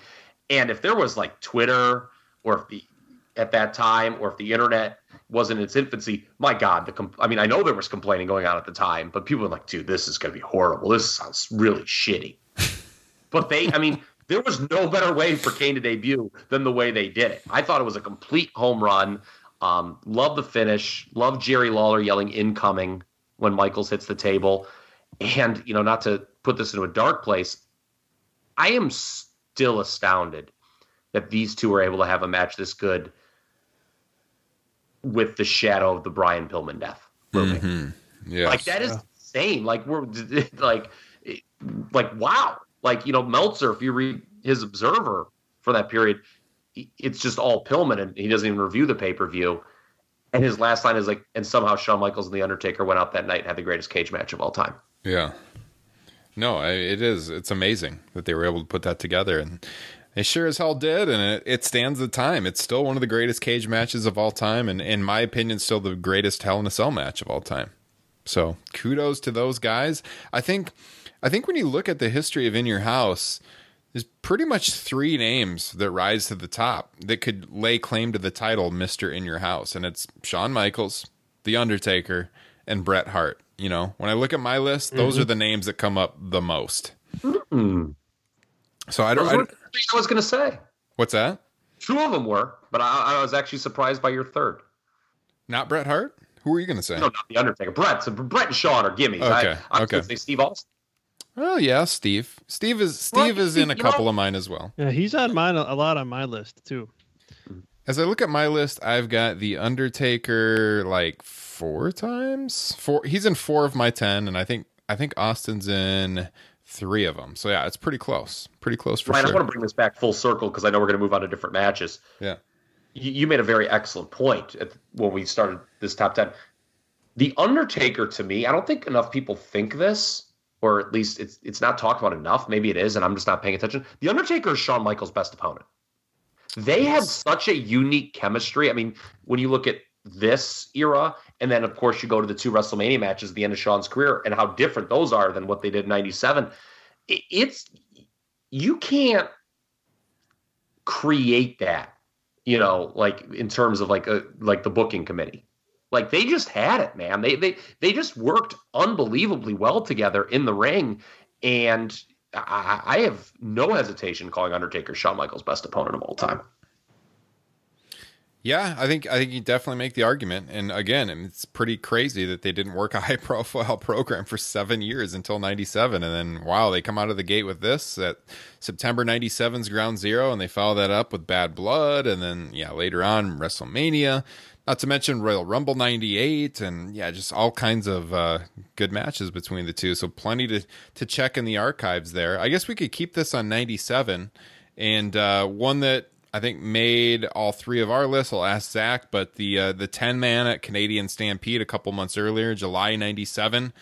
S5: And if there was like Twitter or if the, at that time, or if the internet was in its infancy, my God, the com- I mean, I know there was complaining going on at the time, but people were like, dude, this is going to be horrible. This sounds really shitty. But they, I mean, there was no better way for Kane to debut than the way they did it. I thought it was a complete home run. Um, love the finish. Love Jerry Lawler yelling incoming when Michaels hits the table. And, you know, not to put this into a dark place, I am still astounded that these two were able to have a match this good with the shadow of the Brian Pillman death.
S9: Mhm. Yes.
S5: Like that is insane. Like we're like like wow. Like you know Meltzer, if you read his Observer for that period, it's just all Pillman, and he doesn't even review the pay per view. And his last line is like, and somehow Shawn Michaels and the Undertaker went out that night and had the greatest cage match of all time.
S9: Yeah. No, it is. It's amazing that they were able to put that together, and they sure as hell did. And it, it stands the time. It's still one of the greatest cage matches of all time, and in my opinion, still the greatest Hell in a Cell match of all time. So kudos to those guys. I think, I think when you look at the history of In Your House, there's pretty much three names that rise to the top that could lay claim to the title Mister In Your House, and it's Shawn Michaels, The Undertaker, and Bret Hart. You know, when I look at my list, those
S5: Mhm.
S9: are the names that come up the most.
S5: Mm.
S9: So I don't.
S5: Those
S9: I,
S5: were the three I was going to say.
S9: what's that?
S5: Two of them were, but I, I was actually surprised by your third.
S9: Not Bret Hart. Who are you going to say?
S5: No, not the Undertaker. Bret. So Bret and Shawn are gimmies.
S9: Okay,
S5: I, I was
S9: okay.
S5: going to say Steve Austin.
S9: Oh yeah, Steve. Steve is
S10: Well,
S9: Steve is in a couple
S10: know-
S9: of mine as well.
S10: Yeah, he's on mine a a lot on my list too.
S9: As I look at my list, I've got the Undertaker like four times. Four. He's in four of my ten, and I think I think Austin's in three of them. So yeah, it's pretty close. Pretty close for
S5: Ryan, I want to bring this back full circle because I know we're going to move on to different matches.
S9: Yeah.
S5: You, you made a very excellent point at, when we started this top 10. The Undertaker, to me, I don't think enough people think this, or at least it's it's not talked about enough. Maybe it is, and I'm just not paying attention. The Undertaker is Shawn Michaels' best opponent. They had such a unique chemistry. I mean, when you look at this era, and then of course you go to the two WrestleMania matches at the end of Shawn's career, and how different those are than what they did in '97. It's you can't create that, you know, like in terms of like a like the booking committee. Like they just had it, man. They they they just worked unbelievably well together in the ring, and I, I have no hesitation calling Undertaker Shawn Michaels' best opponent of all time.
S9: Yeah, I think I think you definitely make the argument. And again, it's pretty crazy that they didn't work a high profile program for seven years until '97, and then wow, they come out of the gate with this at September '97's Ground Zero, and they follow that up with Bad Blood, and then yeah, later on WrestleMania. Not to mention Royal Rumble '98, and yeah, just all kinds of uh, good matches between the two. So plenty to to check in the archives there. I guess we could keep this on '97, and uh, one that I think made all three of our lists. I'll ask Zack, but the uh, the ten man at Canadian Stampede a couple months earlier, July '97.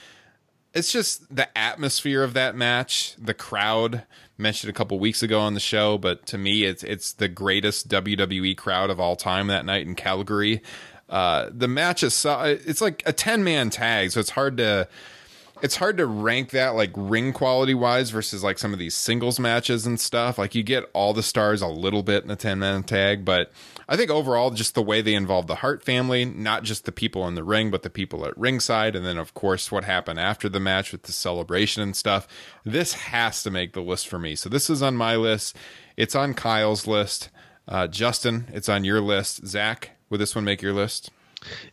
S9: It's just the atmosphere of that match, the crowd mentioned a couple weeks ago on the show, but to me, it's it's the greatest WWE crowd of all time that night in Calgary. Uh, the match is it's like a ten man tag, so it's hard to it's hard to rank that like ring quality wise versus like some of these singles matches and stuff. Like you get all the stars a little bit in the 10 man tag, but I think overall just the way they involve the Hart family, not just the people in the ring, but the people at ringside. And then of course what happened after the match with the celebration and stuff. This has to make the list for me. So this is on my list. It's on Kyle's list. Uh, Justin, it's on your list. Zack, would this one make your list?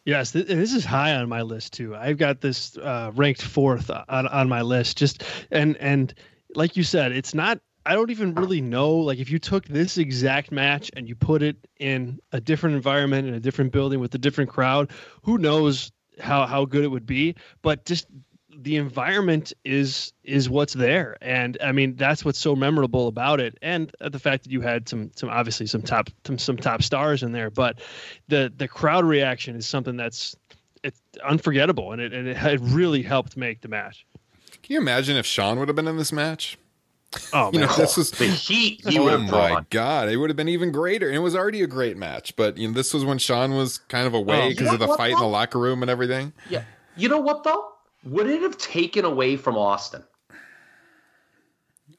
S10: Yes, th- this is high on my list too. I've got this uh, ranked fourth on, on my list. Just and and like you said, it's not. I don't even really know. Like if you took this exact match and you put it in a different environment in a different building with a different crowd, who knows how how good it would be? But just the environment is is what's there. And i mean that's what's so memorable about it. And the fact that you had some some obviously some top some, some top stars in there. But the the crowd reaction is something that's it's unforgettable. And it, and it, it really helped make the match.
S9: Can you imagine if Shawn would have been in this match?
S10: Oh,
S9: you know, this was
S5: the heat. He
S9: oh my god, it would have been even greater. And it was already a great match, but you know, this was when Shawn was kind of away oh, because
S5: oh,
S9: of the fight in the locker room and everything.
S5: Yeah, you know what though? Would it have taken away from Austin?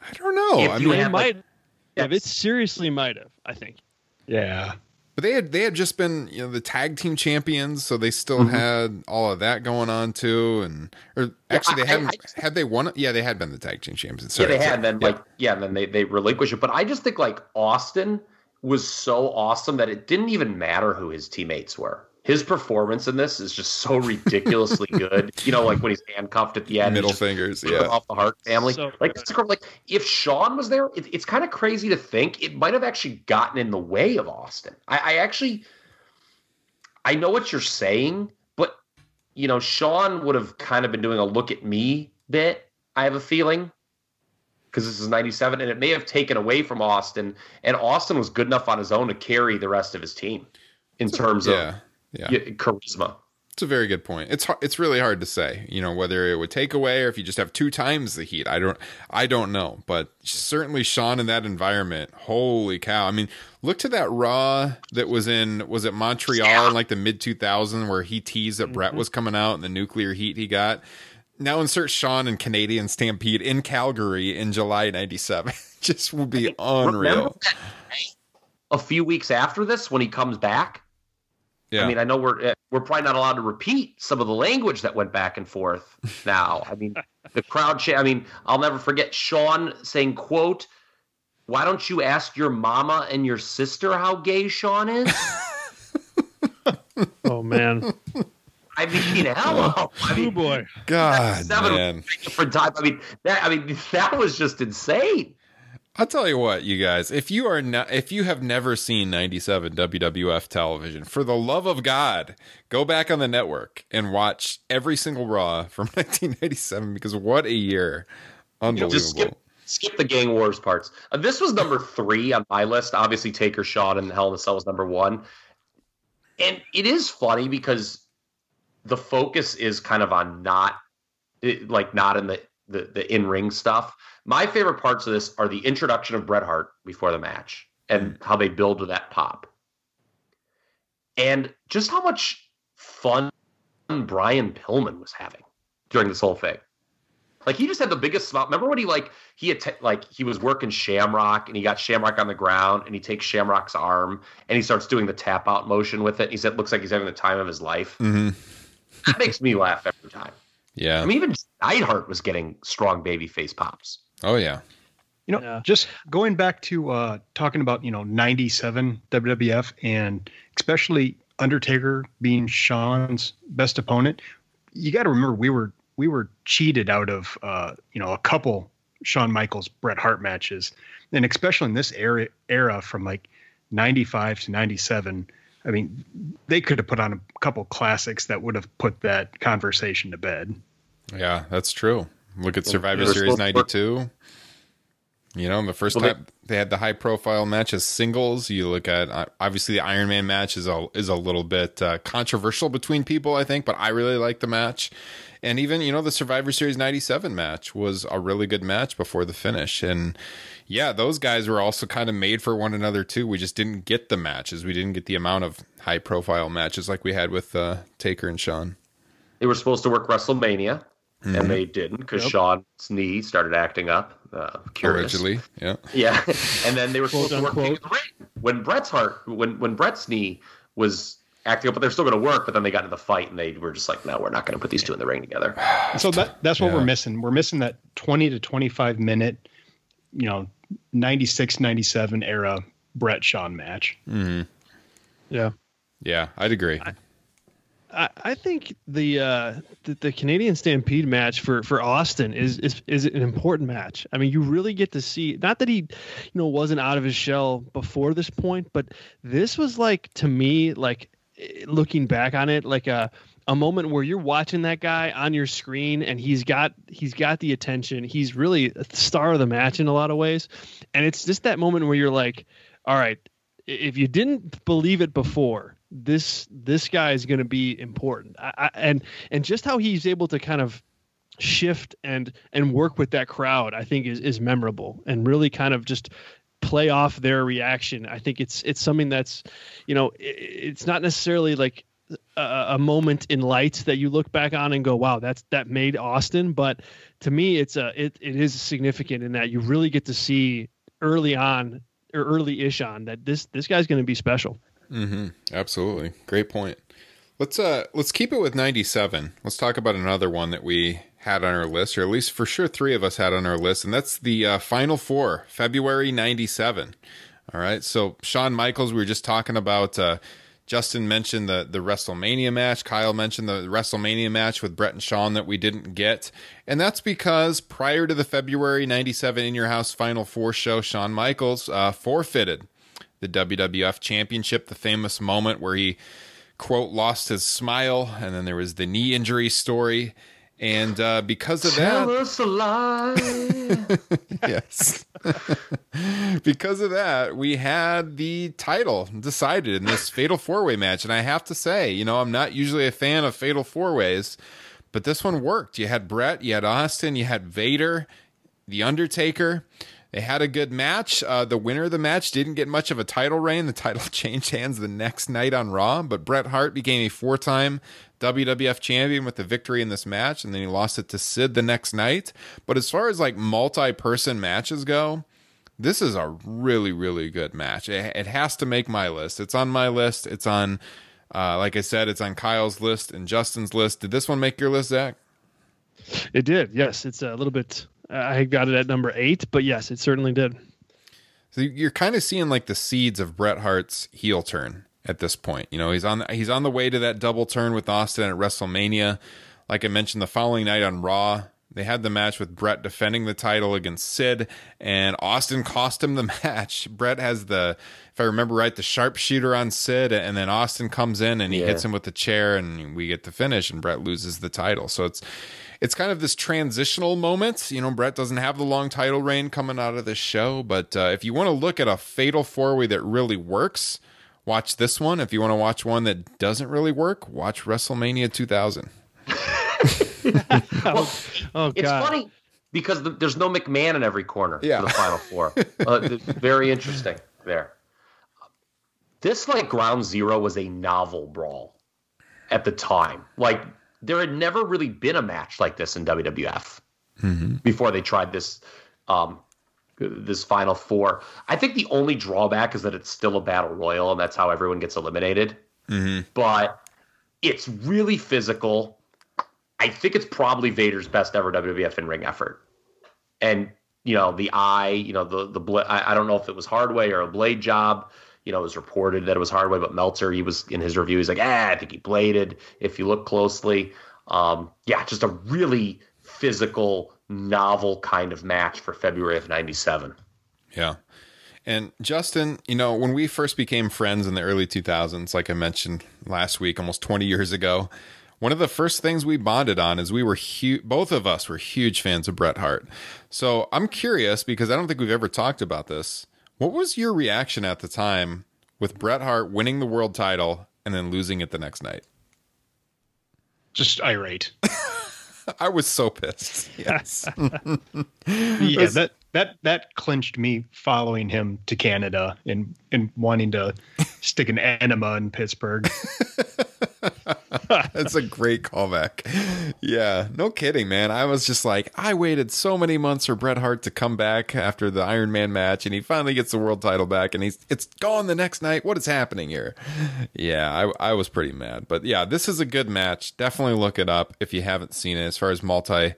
S9: I don't know.
S10: If
S9: I
S10: mean,
S9: mean,
S10: it might have. It seriously might have. I think.
S11: Yeah.
S9: But they had they had just been you know the tag team champions, so they still
S5: Mm-hmm.
S9: had all of that going on too. And or actually, they
S5: I-
S9: hadn't
S5: I-
S9: had they won. it? Yeah, they had been the tag team champions.
S5: yeah,
S9: Sorry,
S5: they had.
S9: sorry.
S5: Then like yeah, and then they they relinquished it. But I just think like Austin was so awesome that it didn't even matter who his teammates were. His performance in this is just so ridiculously good. You know, like when he's handcuffed at the end,
S9: middle fingers. Yeah,
S5: off the Hart family.
S10: So
S5: like, it's like if Shawn was there, it, it's kind of crazy to think it might have actually gotten in the way of Austin. I, I actually, I know what you're saying, but you know, Shawn would have kind of been doing a look at me bit. I have a feeling because this is 97 and it may have taken away from Austin and Austin was good enough on his own to carry the rest of his team in terms
S9: yeah,
S5: of
S9: yeah.
S5: charisma.
S9: It's a very good point. It's hard, it's really hard to say, you know, whether it would take away or if you just have two times the heat. I don't I don't know, but certainly Shawn in that environment. Holy cow! I mean, look to that Raw that was in was it Montreal in like the mid 2000s where he teased that Bret mm-hmm. was coming out and the nuclear heat he got. Now insert Shawn and Canadian Stampede in Calgary in July '97. just would be
S5: Remember
S9: unreal.
S5: that a few weeks after this when he comes back?
S9: Yeah.
S5: I mean, I know we're uh, we're probably not allowed to repeat some of the language that went back and forth now. I mean, the crowd. Cha- I mean, I'll never forget Shawn saying, "quote Why don't you ask your mama and your sister how gay Shawn is?"
S10: Oh man.
S5: I mean, hello. I mean,
S10: boy.
S9: God,
S5: seven
S9: man.
S5: different time. I mean, that. I mean, that was just insane.
S9: I'll tell you what, you guys, if you are not, if you have never seen 97 WWF television, for the love of God, go back on the network and watch every single Raw from 1997 because what a year. Unbelievable.
S5: Just skip, skip the gang wars parts. Uh, this was number three on my list. Obviously, Taker, Shawn, and Hell in a Cell was number one. And it is funny because the focus is kind of on not, it, like not in the the the in ring stuff. My favorite parts of this are the introduction of Bret Hart before the match and how they build to that pop, and just how much fun Brian Pillman was having during this whole thing. Like he just had the biggest smile. Remember when he like he had t- like he was working Shamrock and he got Shamrock on the ground and he takes Shamrock's arm and he starts doing the tap out motion with it. And he said, "Looks like he's having the time of his life."
S9: Mm-hmm.
S5: That makes me laugh every time.
S9: Yeah.
S5: I mean, even Neidhart was getting strong baby face pops.
S9: Oh yeah.
S11: You know, just going back to uh, talking about you know '97 WWF and especially Undertaker being Shawn's best opponent. You got to remember we were we were cheated out of uh, you know a couple Shawn Michaels Bret Hart matches, and especially in this era era from like '95 to '97. I mean, they could have put on a couple classics that would have put that conversation to bed.
S9: Yeah, that's true. Look at Survivor
S11: They're
S9: Series '92. You know, the first
S5: Well, they-
S9: time they had the high profile match as singles. You look at uh, obviously the Iron Man match is a is a little bit uh, controversial between people, I think, but I really like the match. And even you know the Survivor Series '97 match was a really good match before the finish. And yeah, those guys were also kind of made for one another too. We just didn't get the matches. We didn't get the amount of high profile matches like we had with uh, Taker and Shawn.
S5: They were supposed to work WrestleMania,
S9: Mhm.
S5: and they didn't because
S9: Yep.
S5: Shawn's knee started acting up. Uh, curious.
S9: Allegedly, yeah.
S5: Yeah, and then they were supposed to work King of the Ring. when Bret's heart when when Bret's knee was acting up, but they're still going to work. But then they got into the fight, and they were just like, "No, we're not going to put these two in the ring together."
S11: So that that's what
S5: Yeah.
S11: we're missing. We're missing that 20 to 25 minute, you know, 96 97 era Bret Shawn match.
S9: Mm-hmm.
S10: Yeah.
S9: Yeah, I'd agree.
S10: I, I think the, uh, the the Canadian Stampede match for for Austin is is is an important match. I mean, you really get to see not that he, you know, wasn't out of his shell before this point, but this was like to me like eh, looking back on it like a a moment where you're watching that guy on your screen and he's got he's got the attention. He's really a star of the match in a lot of ways, and it's just that moment where you're like, all right, if you didn't believe it before this this guy is going to be important. I, I, and and just how he's able to kind of shift and and work with that crowd i think is is memorable and really kind of just play off their reaction. I think it's it's something that's you know i it's not necessarily like a, moment in lights that you look back on and go wow that's that made austin but to me it's a it, it is significant in that you really get to see early on or early-ish on that this this guy's going to be special
S9: Mm-hmm. Absolutely. Great point. Let's uh let's keep it with 97. Let's talk about another one that we had on our list, or at least for sure three of us had on our list, and that's the uh, Final Four, February 97. All right. So Shawn Michaels, we were just talking about uh Justin mentioned the the WrestleMania match. Kyle mentioned the WrestleMania match with Bret and Shawn that we didn't get. And that's because prior to the February 97 In Your House Final Four show, Shawn Michaels uh, forfeited the WWF Championship, the famous moment where he, quote, lost his smile, and then there was the knee injury story. And uh, because of
S5: Tell
S9: that,
S5: us a lie.
S9: yes. because of that, we had the title decided in this fatal four way match. And I have to say, you know, I'm not usually a fan of fatal four ways, but this one worked. You had Bret, you had Austin, you had Vader, The Undertaker. They had a good match. Uh, the winner of the match didn't get much of a title reign. The title changed hands the next night on Raw, but Bret Hart became a four time WWF champion with the victory in this match, and then he lost it to Sid the next night. But as far as like multi person matches go, this is a really, really good match. It, it has to make my list. It's on my list. It's on, uh, like I said, it's on Kyle's list and Justin's list. Did this one make your list, Zack?
S10: It did. Yes, it's a little bit. I got it at number eight, but yes, it certainly did.
S9: So you're kind of seeing like the seeds of Bret Hart's heel turn at this point. You know, he's on he's on the way to that double turn with Austin at WrestleMania. Like I mentioned, the following night on Raw, they had the match with Bret defending the title against Sid, and Austin cost him the match. Bret has the, if I remember right, the sharpshooter on Sid, and then Austin comes in and he
S5: Yeah.
S9: hits him with the chair, and we get the finish, and Bret loses the title. So it's it's kind of this transitional moment. You know, Bret doesn't have the long title reign coming out of this show, but uh, if you want to look at a fatal four way that really works, watch this one. If you want to watch one that doesn't really work, watch WrestleMania 2000.
S10: oh,
S5: it's
S10: God.
S5: funny. because the, there's no McMahon in every corner
S9: Yeah.
S5: for the final four. uh, very interesting there. This like ground zero was a novel brawl at the time. Like there had never really been a match like this in WWF before they tried this um this final four. I think the only drawback is that it's still a battle royal and that's how everyone gets eliminated.
S9: Mm-hmm.
S5: But it's really physical. I think it's probably Vader's best ever WWF in ring effort. And you know the eye, you know the the bla- I, I don't know if it was Hardway or a blade job. You know, it was reported that it was Hardway, but Meltzer, he was in his review, he's like, ah, I think he bladed. If you look closely, um, yeah, just a really physical, novel kind of match for February of '97.
S9: Yeah. And Justin, you know, when we first became friends in the early 2000s, like I mentioned last week, almost 20 years ago, one of the first things we bonded on is we were huge, both of us were huge fans of Bret Hart. So I'm curious because I don't think we've ever talked about this. What was your reaction at the time with Bret Hart winning the world title and then losing it the next night?
S11: Just irate.
S9: I was so pissed. Yes.
S11: yeah, that that that clinched me following him to Canada and and wanting to stick an enema in Pittsburgh.
S9: That's a great callback. Yeah, no kidding, man. I was just like, I waited so many months for Bret Hart to come back after the Iron Man match, and he finally gets the world title back, and he's it's gone the next night. What is happening here? Yeah, I, I was pretty mad, but yeah, this is a good match. Definitely look it up if you haven't seen it. As far as multi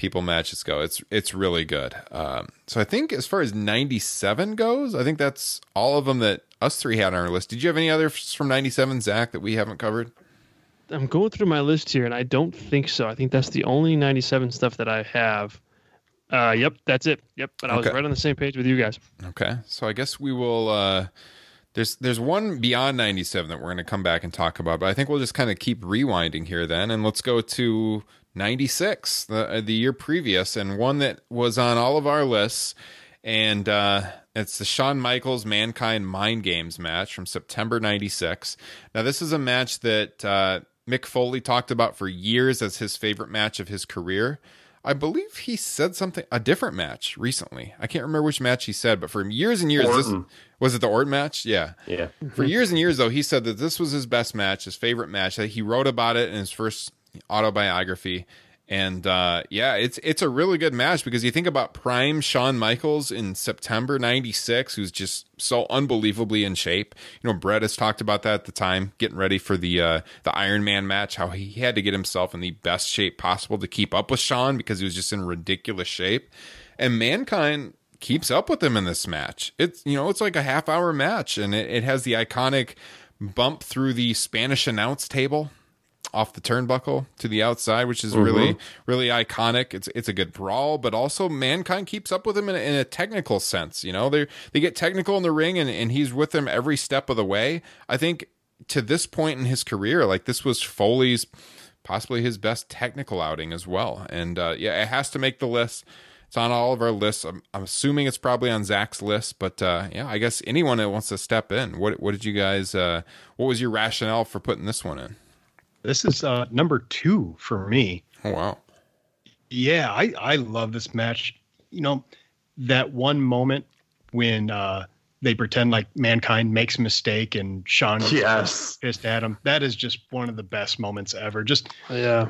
S9: people matches go, it's it's really good. Um, so I think as far as '97 goes, I think that's all of them that us three had on our list. Did you have any others from '97, Zack, that we haven't covered?
S10: I'm going through my list here, and I don't think so. I think that's the only '97 stuff that I have. Uh, yep, that's it. Yep, but I was right on the same page with you guys.
S9: Okay, so I guess we will. Uh, there's there's one beyond '97 that we're going to come back and talk about, but I think we'll just kind of keep rewinding here then, and let's go to '96, the uh, the year previous, and one that was on all of our lists, and uh, it's the Shawn Michaels Mankind Mind Games match from September '96. Now this is a match that uh, Mick Foley talked about for years as his favorite match of his career. I believe he said something a different match recently. I can't remember which match he said, but for years and years, this was it the Orton match? Yeah.
S5: Yeah.
S9: For years and years though, he said that this was his best match, his favorite match. That he wrote about it in his first autobiography. And uh, yeah, it's it's a really good match because you think about prime Shawn Michaels in September '96, who's just so unbelievably in shape. You know, Bret has talked about that at the time, getting ready for the uh, the Iron Man match, how he had to get himself in the best shape possible to keep up with Shawn because he was just in ridiculous shape. And Mankind keeps up with him in this match. It's you know, it's like a half hour match, and it, it has the iconic bump through the Spanish announce table off the turnbuckle to the outside, which is really really iconic. It's it's a good brawl, but also mankind keeps up with him in a, in a technical sense. You know, they they get technical in the ring, and and he's with them every step of the way. I think to this point in his career, like this was Foley's possibly his best technical outing as well. And uh, yeah, it has to make the list. It's on all of our lists. I'm, I'm assuming it's probably on Zack's list, but uh, yeah, I guess anyone that wants to step in. What what did you guys? Uh, what was your rationale for putting this one in?
S11: This is uh, number two for me.
S9: Oh wow.
S11: Yeah, I, I love this match. You know, that one moment when uh, they pretend like mankind makes a mistake and Shawn gets
S5: Yes.
S11: pissed at him. That is just one of the best moments ever. Just
S10: Yeah.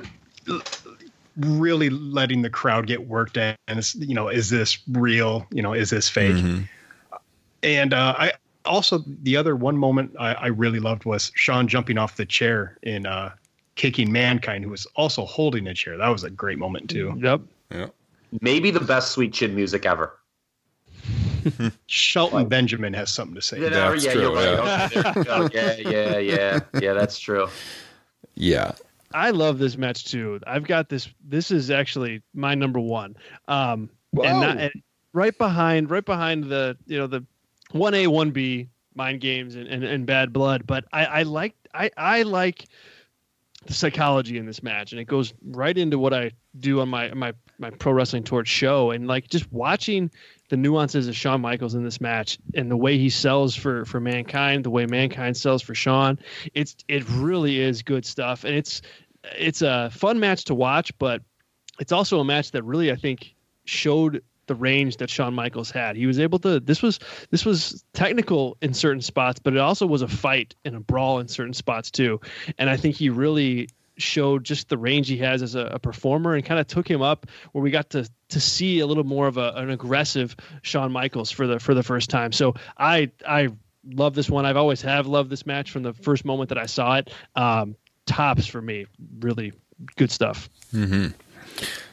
S11: really letting the crowd get worked at. And it's, you know, is this real? You know, is this fake?
S9: Mm-hmm.
S11: And uh, I also the other one moment I, I really loved was Shawn jumping off the chair in uh, kicking mankind, who was also holding a chair. That was a great moment too.
S10: Yep.
S9: Yeah.
S5: Maybe the best Sweet Chin music ever.
S11: Shelton Benjamin has something to say.
S5: Yeah,
S9: That's
S5: yeah,
S9: true,
S5: you're right.
S9: yeah.
S5: Okay, you yeah, yeah, yeah, yeah. That's true.
S9: Yeah.
S10: I love this match too. I've got this. This is actually my number one. Um, and, not, and right behind, right behind the you know the one A, one B mind games and, and, and bad blood. But I, I like I I like the psychology in this match, and it goes right into what I do on my my my pro wrestling torch show, and like just watching the nuances of Shawn Michaels in this match and the way he sells for for mankind, the way mankind sells for Shawn, it's it really is good stuff, and it's it's a fun match to watch, but it's also a match that really I think showed the range that Shawn Michaels had. He was able to this was this was technical in certain spots, but it also was a fight and a brawl in certain spots too. And I think he really showed just the range he has as a, a performer and kind of took him up where we got to to see a little more of a, an aggressive Shawn Michaels for the for the first time. So I I love this one. I've always have loved this match from the first moment that I saw it. Um, tops for me, really good stuff.
S9: Mm-hmm.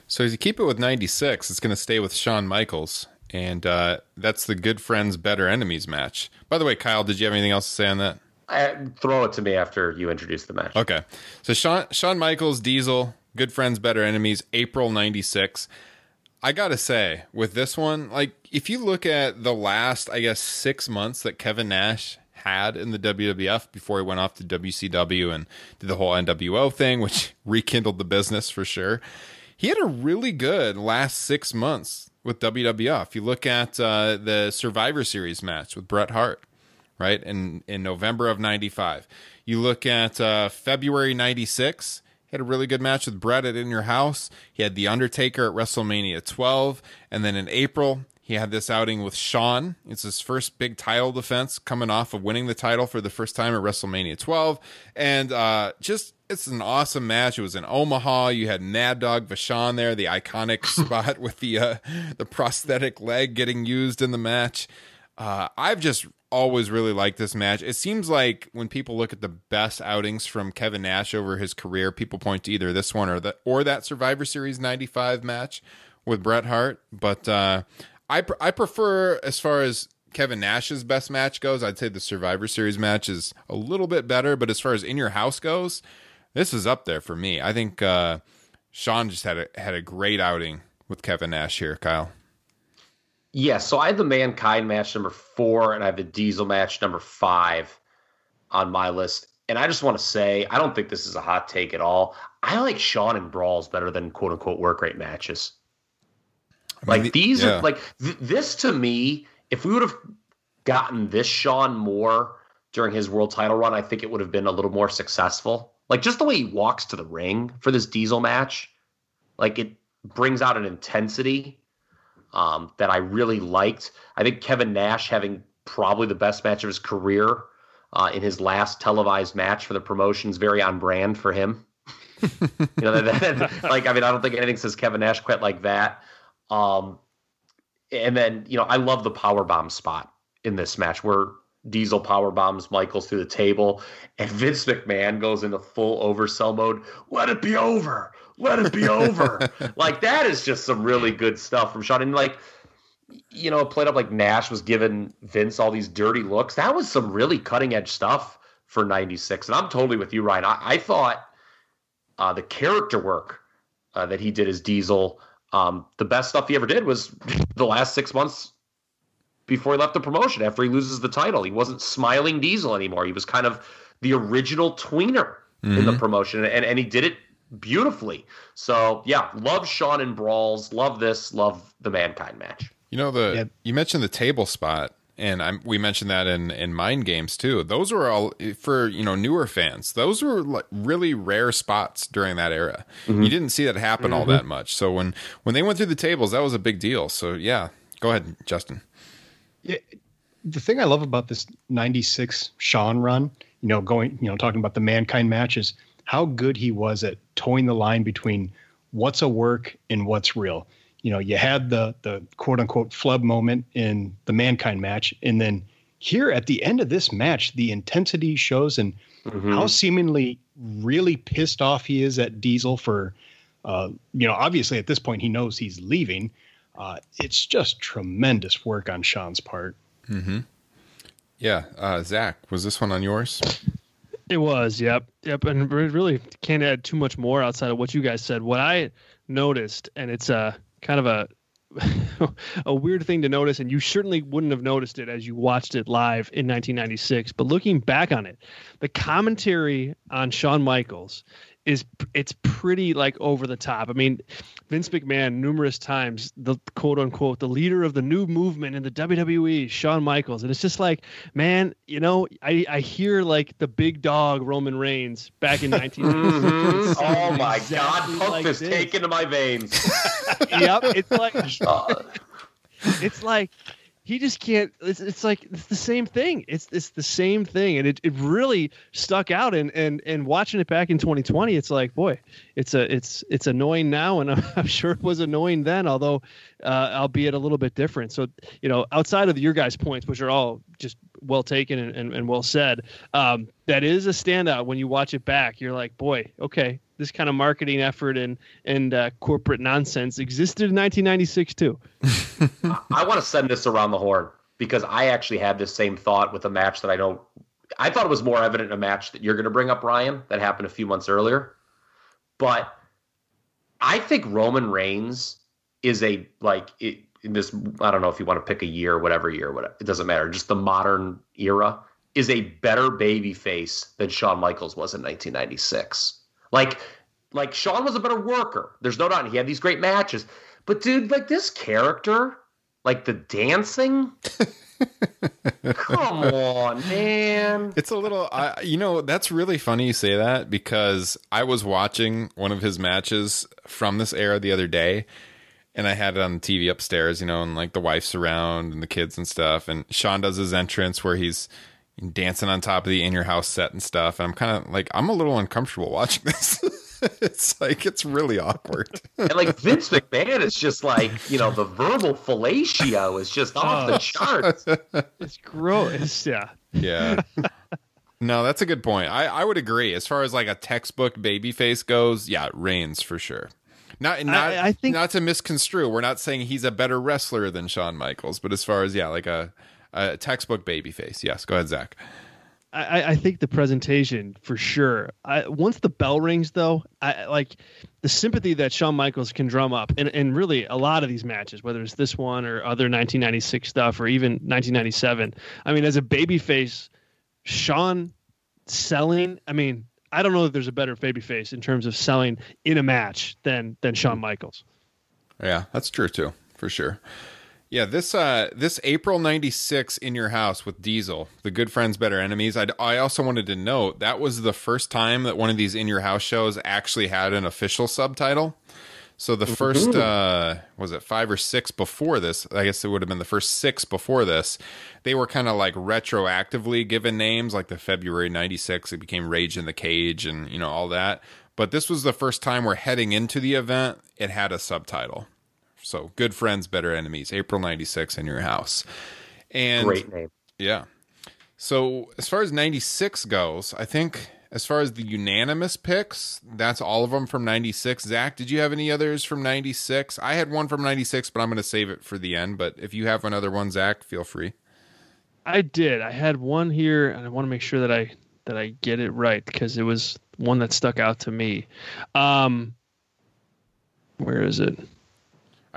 S9: So as you keep it with 96, it's going to stay with Shawn Michaels. And uh, that's the Good Friends, Better Enemies match. By the way, Kyle, did you have anything else to say on that?
S5: I, throw it to me after you introduce the match.
S9: Okay. So Shawn, Shawn Michaels, Diesel, Good Friends, Better Enemies, April 96. I got to say, with this one, like, if you look at the last, I guess, six months that Kevin Nash had in the WWF before he went off to WCW and did the whole NWO thing, which rekindled the business for sure he had a really good last six months with WWF. If You look at uh, the Survivor Series match with Bret Hart, right? In in November of '95. You look at uh, February '96. He had a really good match with Bret at In Your House. He had The Undertaker at WrestleMania 12, and then in April he had this outing with Shawn. It's his first big title defense coming off of winning the title for the first time at WrestleMania 12. And uh, just, it's an awesome match. It was in Omaha. You had Mad Dog Vachon there, the iconic spot with the uh, the prosthetic leg getting used in the match. Uh, I've just always really liked this match. It seems like when people look at the best outings from Kevin Nash over his career, people point to either this one or that or that Survivor Series 95 match with Bret Hart. But uh, I pr- I prefer as far as Kevin Nash's best match goes, I'd say the Survivor Series match is a little bit better. But as far as In Your House goes, this is up there for me. I think uh, Shawn just had a had a great outing with Kevin Nash here, Kyle.
S5: Yeah, so I had the Mankind match number four, and I have the Diesel match number five on my list. And I just want to say, I don't think this is a hot take at all. I like Shawn and Brawls better than quote unquote work rate matches. Like the, these yeah. are like th- this to me. If we would have gotten this Shawn more during his world title run, I think it would have been a little more successful. Like just the way he walks to the ring for this Diesel match, like it brings out an intensity um, that I really liked. I think Kevin Nash having probably the best match of his career uh, in his last televised match for the promotions, very on brand for him. you know, that, that, like I mean, I don't think anything says Kevin Nash quite like that. Um, and then you know I love the power bomb spot in this match where Diesel power bombs Michaels through the table, and Vince McMahon goes into full oversell mode. Let it be over. Let it be over. like that is just some really good stuff from Shawn. And like, you know, played up like Nash was giving Vince all these dirty looks. That was some really cutting edge stuff for '96. And I'm totally with you, Ryan. I, I thought uh, the character work uh, that he did as Diesel um, the best stuff he ever did was the last six months before he left the promotion after he loses the title. He wasn't smiling Diesel anymore. He was kind of the original tweener mm-hmm. in the mm-hmm. promotion, and, and he did it beautifully. So yeah, love Shawn and Brawls, love this, love the Mankind match.
S9: You know the yep. you mentioned the table spot and I'm, we mentioned that in in mind games too. Those were all for you know newer fans. Those were like really rare spots during that era. Mm-hmm. You didn't see that happen mm-hmm. all that much. So when when they went through the tables, that was a big deal. So yeah, go ahead, Justin.
S11: Yeah, the thing I love about this '96 Shawn run, you know, going you know talking about the mankind matches, how good he was at toeing the line between what's a work and what's real you know, you had the the quote unquote flub moment in the mankind match, and then here at the end of this match, the intensity shows and mm-hmm. how seemingly really pissed off he is at Diesel for, uh, you know, obviously at this point he knows he's leaving. Uh, it's just tremendous work on Shawn's part.
S9: Mm-hmm. Yeah, uh, Zack, was this one on yours?
S10: It was. Yep, yep. And really can't add too much more outside of what you guys said. What I noticed, and it's uh kind of a a weird thing to notice, and you certainly wouldn't have noticed it as you watched it live in 1996. But looking back on it, the commentary on Shawn Michaels is it's pretty like over the top. I mean, Vince McMahon numerous times the quote unquote the leader of the new movement in the WWE, Shawn Michaels, and it's just like, man, you know, I I hear like the big dog Roman Reigns back in 1996.
S5: Mhm. Oh my
S10: exactly
S5: God, pump
S10: like
S5: is taken to my veins.
S10: yep, it's like
S5: Uh,
S10: it's like he just can't it's, it's like it's the same thing. It's it's the same thing. And it, it really stuck out. And and and watching it back in 2020 it's like boy it's a it's it's annoying now. And i'm, sure it was annoying then although uh albeit a little bit different. So you know outside of your guys points which are all just well taken and, and, and well said um that is a standout when you watch it back. You're like boy okay this kind of marketing effort and and uh, corporate nonsense existed in 1996 too
S5: I want to send this around the horn because I actually had this same thought with a match that I don't. I thought it was more evident in a match that you're going to bring up, Ryan, that happened a few months earlier. But I think Roman Reigns is a like it, in this. I don't know if you want to pick a year, whatever year, whatever it doesn't matter. Just the modern era is a better baby face than Shawn Michaels was in 1996. Like, like Shawn was a better worker. There's no doubt. He had these great matches. But dude, like this character, like the dancing. Come on, man.
S9: It's a little, I, you know, that's really funny you say that because I was watching one of his matches from this era the other day, and I had it on the TV upstairs, you know, and like the wife's around and the kids and stuff, and Shawn does his entrance where he's dancing on top of the in your house set and stuff, and I'm kind of like, I'm a little uncomfortable watching this. it's like it's really awkward.
S5: And like Vince McMahon is just like, you know, the verbal fellatio is just off the
S10: Oh.
S5: charts.
S10: it's gross yeah
S9: Yeah. No, that's a good point. I, I would agree. As far as like a textbook baby face goes, yeah, Reigns for sure. Not not
S10: I think-
S9: not to misconstrue. We're not saying he's a better wrestler than Shawn Michaels, but as far as yeah, like a, a textbook baby face. Yes, go ahead, Zack.
S10: I, I think the presentation for sure. I, once the bell rings, though, I like the sympathy that Shawn Michaels can drum up, and, and really a lot of these matches, whether it's this one or other 1996 stuff or even 1997. I mean, as a babyface, Shawn selling. I mean, I don't know if there's a better babyface in terms of selling in a match than than Shawn Michaels.
S9: Yeah, that's true too, for sure. Yeah, this uh this April 96 in your house with Diesel, the good friends better enemies. I I also wanted to note that was the first time that one of these in your house shows actually had an official subtitle. So the first uh was it 5 or 6 before this, I guess it would have been the first 6 before this. They were kind of like retroactively given names like the February 96 it became Rage in the Cage and you know all that. But this was the first time we're heading into the event it had a subtitle. So, good friends, better enemies. April '96 in your house, and
S5: Great name.
S9: Yeah. So, as far as '96 goes, I think as far as the unanimous picks, that's all of them from '96. Zack, did you have any others from '96? I had one from '96, but I'm going to save it for the end. But if you have another one, Zack, feel free.
S10: I did. I had one here, and I want to make sure that I that I get it right because it was one that stuck out to me. Um, where is it?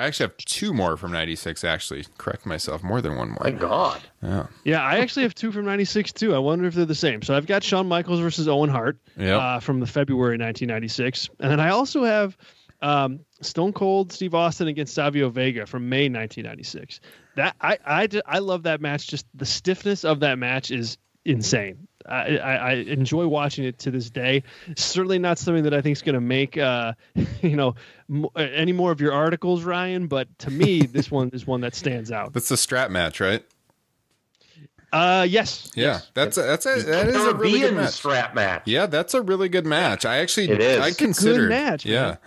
S9: I actually have two more from '96. Actually, correct myself, more than one more.
S5: My God.
S9: Yeah.
S10: Yeah, I actually have two from '96 too. I wonder if they're the same. So I've got Shawn Michaels versus Owen Hart
S9: Yep.
S10: uh, from the February 1996, and then I also have um, Stone Cold Steve Austin against Savio Vega from May 1996. That I I I love that match. Just the stiffness of that match is insane. I, I, I enjoy watching it to this day. Certainly not something that I think is going to make uh, you know m- any more of your articles, Ryan. But to me, this one is one that stands out.
S9: That's the strap match, right?
S10: Uh, yes.
S9: Yeah, that's a, that's a that is a really good match.
S5: strap match.
S9: Yeah, that's a really good match. I actually
S5: It is.
S9: I
S5: It's good
S9: considered
S10: match,
S9: Yeah.
S10: man.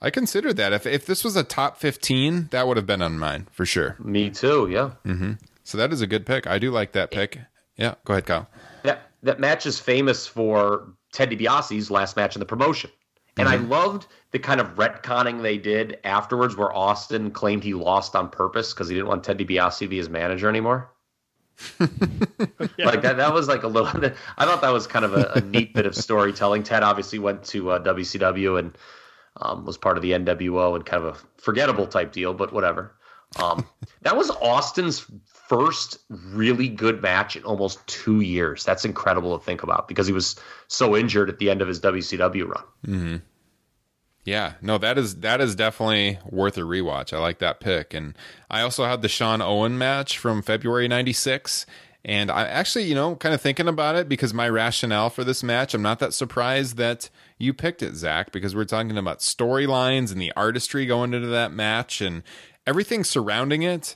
S9: I considered that. If if this was a top 15, that would have been on mine for sure.
S5: Me too, yeah.
S9: Mhm. So that is a good pick. I do like that pick. Yeah, go ahead, Kyle.
S5: That match is famous for Ted DiBiase's last match in the promotion. And I loved the kind of retconning they did afterwards where Austin claimed he lost on purpose because he didn't want Ted DiBiase to be his manager anymore. Like that that was like a little I thought that was kind of a, a neat bit of storytelling. Ted obviously went to uh, WCW and um, was part of the NWO and kind of a forgettable type deal, but whatever. Um, that was Austin's first really good match in almost two years. That's incredible to think about because he was so injured at the end of his WCW run.
S9: Mm-hmm. Yeah, no, that is that is definitely worth a rewatch. I like that pick, and I also had the Shawn Owen match from February '96. And I actually, you know, kind of thinking about it because my rationale for this match, I'm not that surprised that you picked it, Zack, because we're talking about storylines and the artistry going into that match and everything surrounding it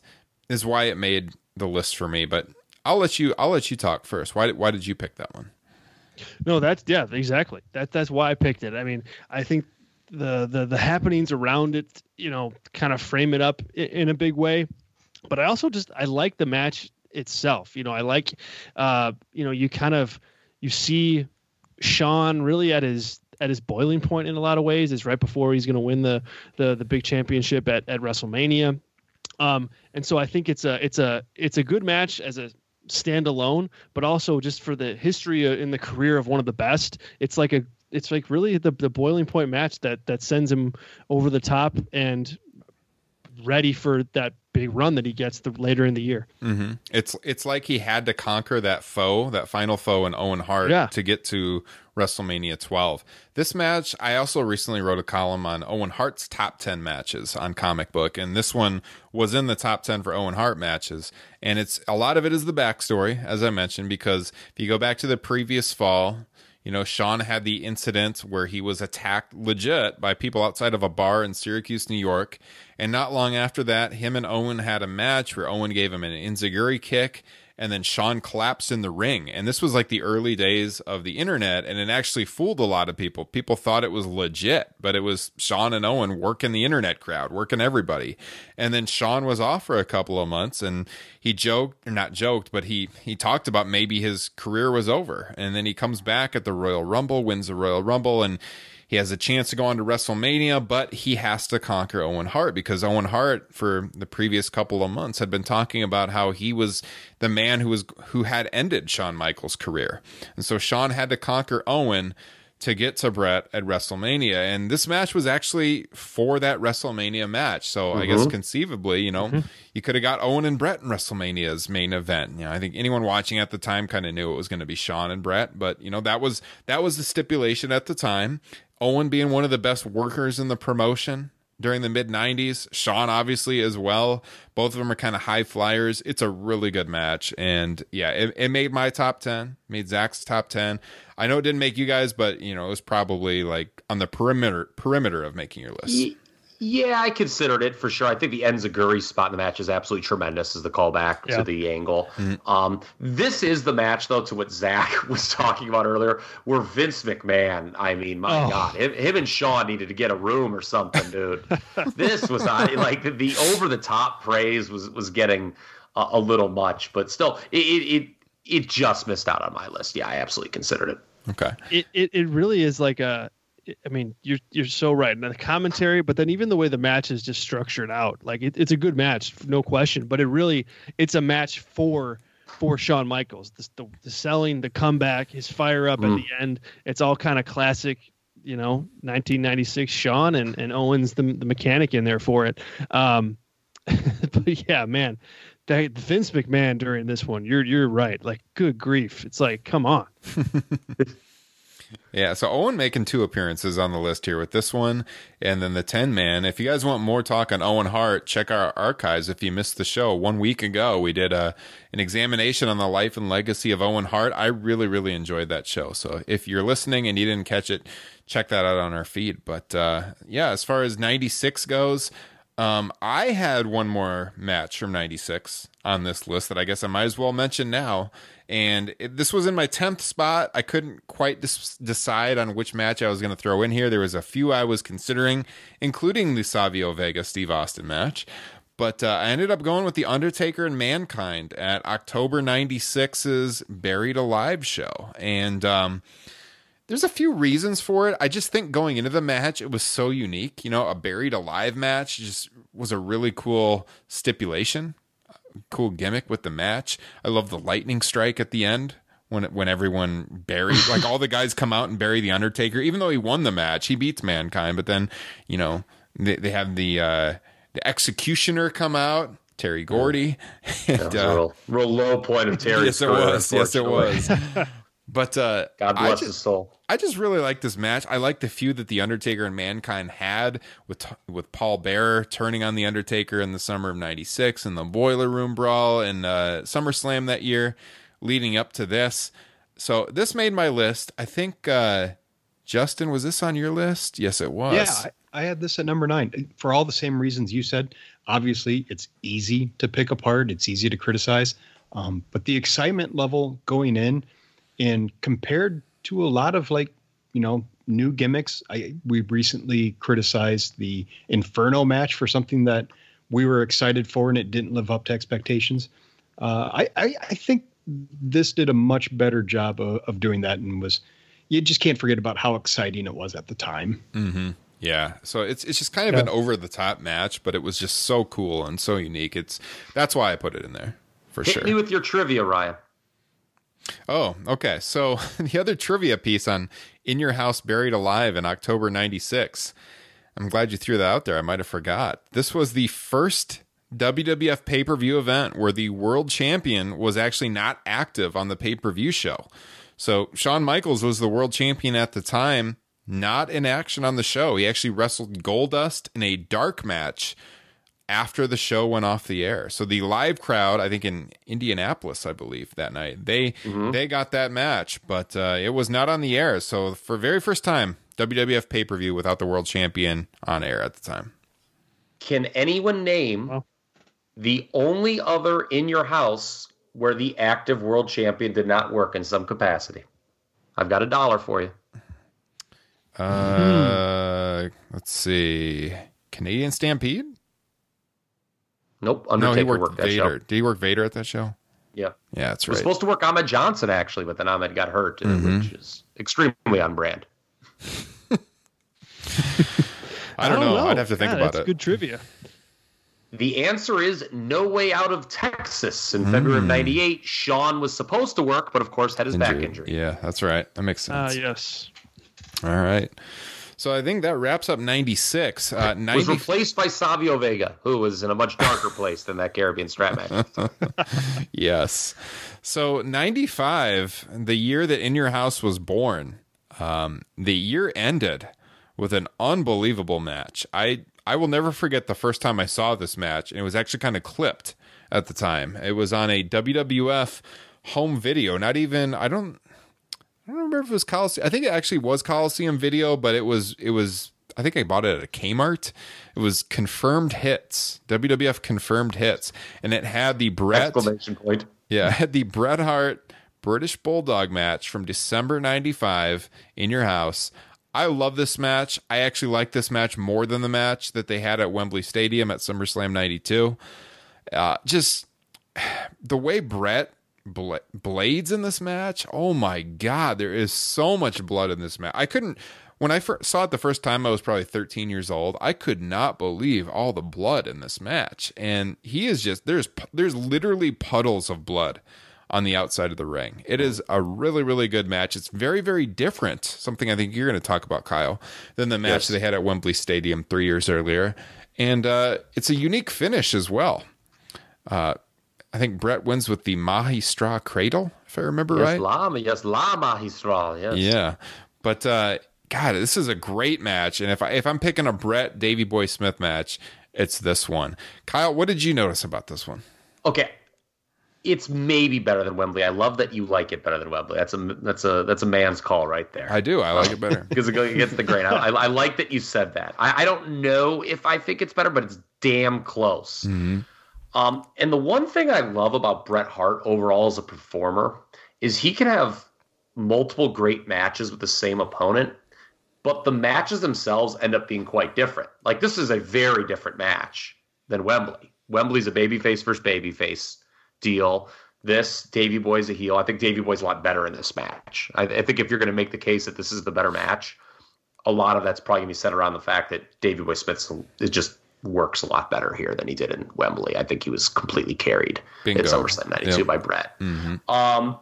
S9: is why it made the list for me. But I'll let you, I'll let you talk first. Why, why did you pick that one?
S10: No, that's yeah, exactly. That that's why I picked it. I mean, I think the the the happenings around it, you know, kind of frame it up in, in a big way. But I also just I like the match itself. You know, I like, uh, you know, you kind of you see Shawn really at his at his boiling point in a lot of ways. It's right before he's going to win the the the big championship at at WrestleMania. Um, and so I think it's a it's a it's a good match as a standalone, but also just for the history uh, in the career of one of the best. It's like a it's like really the the boiling point match that that sends him over the top and ready for that big run that he gets the, later in the year.
S9: Mm-hmm. It's it's like he had to conquer that foe, that final foe in Owen Hart
S10: Yeah.
S9: to get to WrestleMania 12. This match, I also recently wrote a column on Owen Hart's top 10 matches on Comic Book, and this one was in the top 10 for Owen Hart matches. And it's a lot of it is the backstory, as I mentioned, because if you go back to the previous fall, you know, Shawn had the incident where he was attacked legit by people outside of a bar in Syracuse, New York. And not long after that, him and Owen had a match where Owen gave him an Enziguri kick and then Shawn collapsed in the ring. And this was like the early days of the internet, and it actually fooled a lot of people. People thought it was legit, but it was Shawn and Owen working the internet crowd, working everybody. And then Shawn was off for a couple of months, and he joked, or not joked, but he he talked about maybe his career was over. And then he comes back at the Royal Rumble, wins the Royal Rumble, and he has a chance to go on to WrestleMania, but he has to conquer Owen Hart because Owen Hart, for the previous couple of months, had been talking about how he was the man who was who had ended Shawn Michaels' career, and so Shawn had to conquer Owen to get to Bret at WrestleMania, and this match was actually for that WrestleMania match. So I guess
S5: Mhm.
S9: conceivably, you know, you could have got Owen and Bret in WrestleMania's main event. You know, I think anyone watching at the time kind of knew it was going to be Shawn and Bret, but you know that was that was the stipulation at the time. Owen being one of the best workers in the promotion during the mid 90s, Shawn obviously as well. Both of them are kind of high flyers. It's a really good match. And yeah, it, it made my top 10, made Zack's top 10. I know it didn't make you guys, but you know, it was probably like on the perimeter perimeter of making your list.
S5: Ye- Yeah, I considered it for sure. I think the Enziguri spot in the match is absolutely tremendous as the callback
S10: Yeah.
S5: to the angle.
S9: Mm-hmm.
S5: Um, this is the match, though, to what Zack was talking about earlier, where Vince McMahon, I mean, my
S10: Oh.
S5: God, him, him and Shawn needed to get a room or something, dude. this was I like the, the over the top praise was was getting a, a little much, but still, it, it it it just missed out on my list. Yeah, I absolutely considered it.
S9: Okay.
S10: It, it it really is like a. I mean, you're you're so right. And the commentary, but then even the way the match is just structured out, like it, it's a good match, no question. But it really, it's a match for for Shawn Michaels. The, the, the selling, the comeback, his fire up
S5: Mm.
S10: at the end. It's all kind of classic, you know, 1996 Shawn and and Owens the the mechanic in there for it. Um, but yeah, man, that Vince McMahon during this one, you're you're right. Like, good grief, it's like, come on.
S9: Yeah, so Owen making two appearances on the list here with this one and then the 10 man. If you guys want more talk on Owen Hart, check our archives if you missed the show. One week ago, we did a an examination on the life and legacy of Owen Hart. I really really enjoyed that show. So if you're listening and you didn't catch it, check that out on our feed. But uh yeah, as far as 96 goes, um, I had one more match from '96 on this list that I guess I might as well mention now. And it, this was in my 10th spot. I couldn't quite dis- decide on which match I was going to throw in here. There was a few I was considering, including the Savio Vega Steve Austin match. But uh, I ended up going with The Undertaker and Mankind at October 96's Buried Alive show. And um, there's a few reasons for it. I just think going into the match, it was so unique. You know, a buried alive match just was a really cool stipulation, cool gimmick with the match. I love the lightning strike at the end when when everyone buried, like all the guys come out and bury the Undertaker, even though he won the match, he beats Mankind. But then, you know, they they have the uh, the executioner come out Terry Gordy. And,
S5: That was a
S9: uh,
S5: real, real low point of Terry's
S9: yes, it was. Yes, it was.
S5: unfortunately.
S9: But uh,
S5: God
S9: I
S5: bless his soul.
S9: I just really like this match. I like the feud that the Undertaker and Mankind had with with Paul Bearer turning on the Undertaker in the summer of '96 and the Boiler Room Brawl and uh, SummerSlam that year, leading up to this. So this made my list. I think uh, Justin was this on your list? Yes, it was.
S11: Yeah, I, I had this at number nine for all the same reasons you said. Obviously, it's easy to pick apart. It's easy to criticize, um, but the excitement level going in, and compared to a lot of like you know new gimmicks, I we recently criticized the Inferno match for something that we were excited for and it didn't live up to expectations. Uh, I, I I think this did a much better job of, of doing that and was you just can't forget about how exciting it was at the time.
S9: Mm-hmm. Yeah. So it's it's just kind of
S11: Yeah.
S9: an over the top match, but it was just so cool and so unique. It's that's why I put it in there for
S5: Hit
S9: sure.
S5: me with your trivia, Ryan.
S9: Oh, okay. So the other trivia piece on In Your House Buried Alive in October 96. I'm glad you threw that out there. I might have forgot. This was the first WWF pay per view event where the world champion was actually not active on the pay per view show. So Shawn Michaels was the world champion at the time, not in action on the show. He actually wrestled Goldust in a dark match after the show went off the air. So the live crowd, I think in Indianapolis, I believe that night, they they got that match, but uh, it was not on the air. So for very first time, WWF pay per view without the world champion on air at the time.
S5: Can anyone name the only other in your house where the active world champion did not work in some capacity? I've got a dollar for you.
S9: Uh, let's see, Canadian Stampede.
S5: Nope.
S9: no, he
S5: Undertaker
S9: worked,
S5: worked that
S9: Vader.
S5: show.
S9: Did he work Vader at that show?
S5: Yeah.
S9: Yeah, that's
S5: He was
S9: right.
S5: supposed to work Ahmed Johnson actually, but then Ahmed got hurt, uh,
S9: Mhm.
S5: which is extremely on brand.
S9: I don't, know. I'd have to think
S10: Yeah,
S9: about
S10: that's
S9: it.
S10: good trivia.
S5: The answer is No Way Out of Texas. In February of
S9: Mm.
S5: 98, Shawn was supposed to work, but of course had his back
S9: Injury.
S5: injury.
S9: Yeah, that's right. That makes sense.
S10: Ah,
S9: sense.
S10: yes.
S9: All right. So I think that wraps up 96. Uh,
S5: Was replaced by Savio Vega, who was in a much darker place than that Caribbean strap match.
S9: yes. So 95, the year that In Your House was born, um, the year ended with an unbelievable match. I I will never forget the first time I saw this match, and it was actually kind of clipped at the time. It was on a WWF home video. Not even I don't I don't remember if it was Coliseum. I think it actually was Coliseum video, but it was it was I think I bought it at a Kmart. It was confirmed hits, WWF confirmed hits, and it had the Bret
S5: Exclamation point.
S9: yeah, it had the Bret Hart British Bulldog match from December 95 in your house. I love this match. I actually like this match more than the match that they had at Wembley Stadium at SummerSlam 92. Uh, just the way Bret bla- blades in this match. Oh my God, there is so much blood in this match. I couldn't, when I first saw it the first time, I was probably 13 years old. I could not believe all the blood in this match. And he is just, there's, there's literally puddles of blood on the outside of the ring. It is a really, really good match. It's very, very different. Something I think you're going to talk about, Kyle, than the match
S5: Yes.
S9: they had at Wembley Stadium three years earlier. And uh, it's a unique finish as well. Uh, I think Bret wins with the Magistral Cradle, if I remember
S5: yes,
S9: right.
S5: Lama, yes, Lama, he's strong. Yes.
S9: Yeah, but uh, God, this is a great match. And if I if I'm picking a Bret Davy Boy Smith match, it's this one. Kyle, what did you notice about this one?
S5: Okay. It's maybe better than Wembley. I love that you like it better than Wembley. That's a that's a that's a man's call right there.
S9: I do. I like it better.
S5: because it goes against the grain. I, I, I like that you said that. I, I don't know if I think it's better, but it's damn close.
S9: Mm-hmm.
S5: Um, and the one thing I love about Bret Hart overall as a performer is he can have multiple great matches with the same opponent, but the matches themselves end up being quite different. Like this is a very different match than Wembley. Wembley's a babyface versus babyface deal. This Davy Boy's a heel. I think Davy Boy's a lot better in this match. I, I think if you're going to make the case that this is the better match, a lot of that's probably going to be set around the fact that Davy Boy Smith is just works a lot better here than he did in Wembley. I think he was completely carried
S9: Bingo.
S5: at SummerSlam '92
S9: Yep.
S5: by Bret.
S9: Mm-hmm.
S5: Um,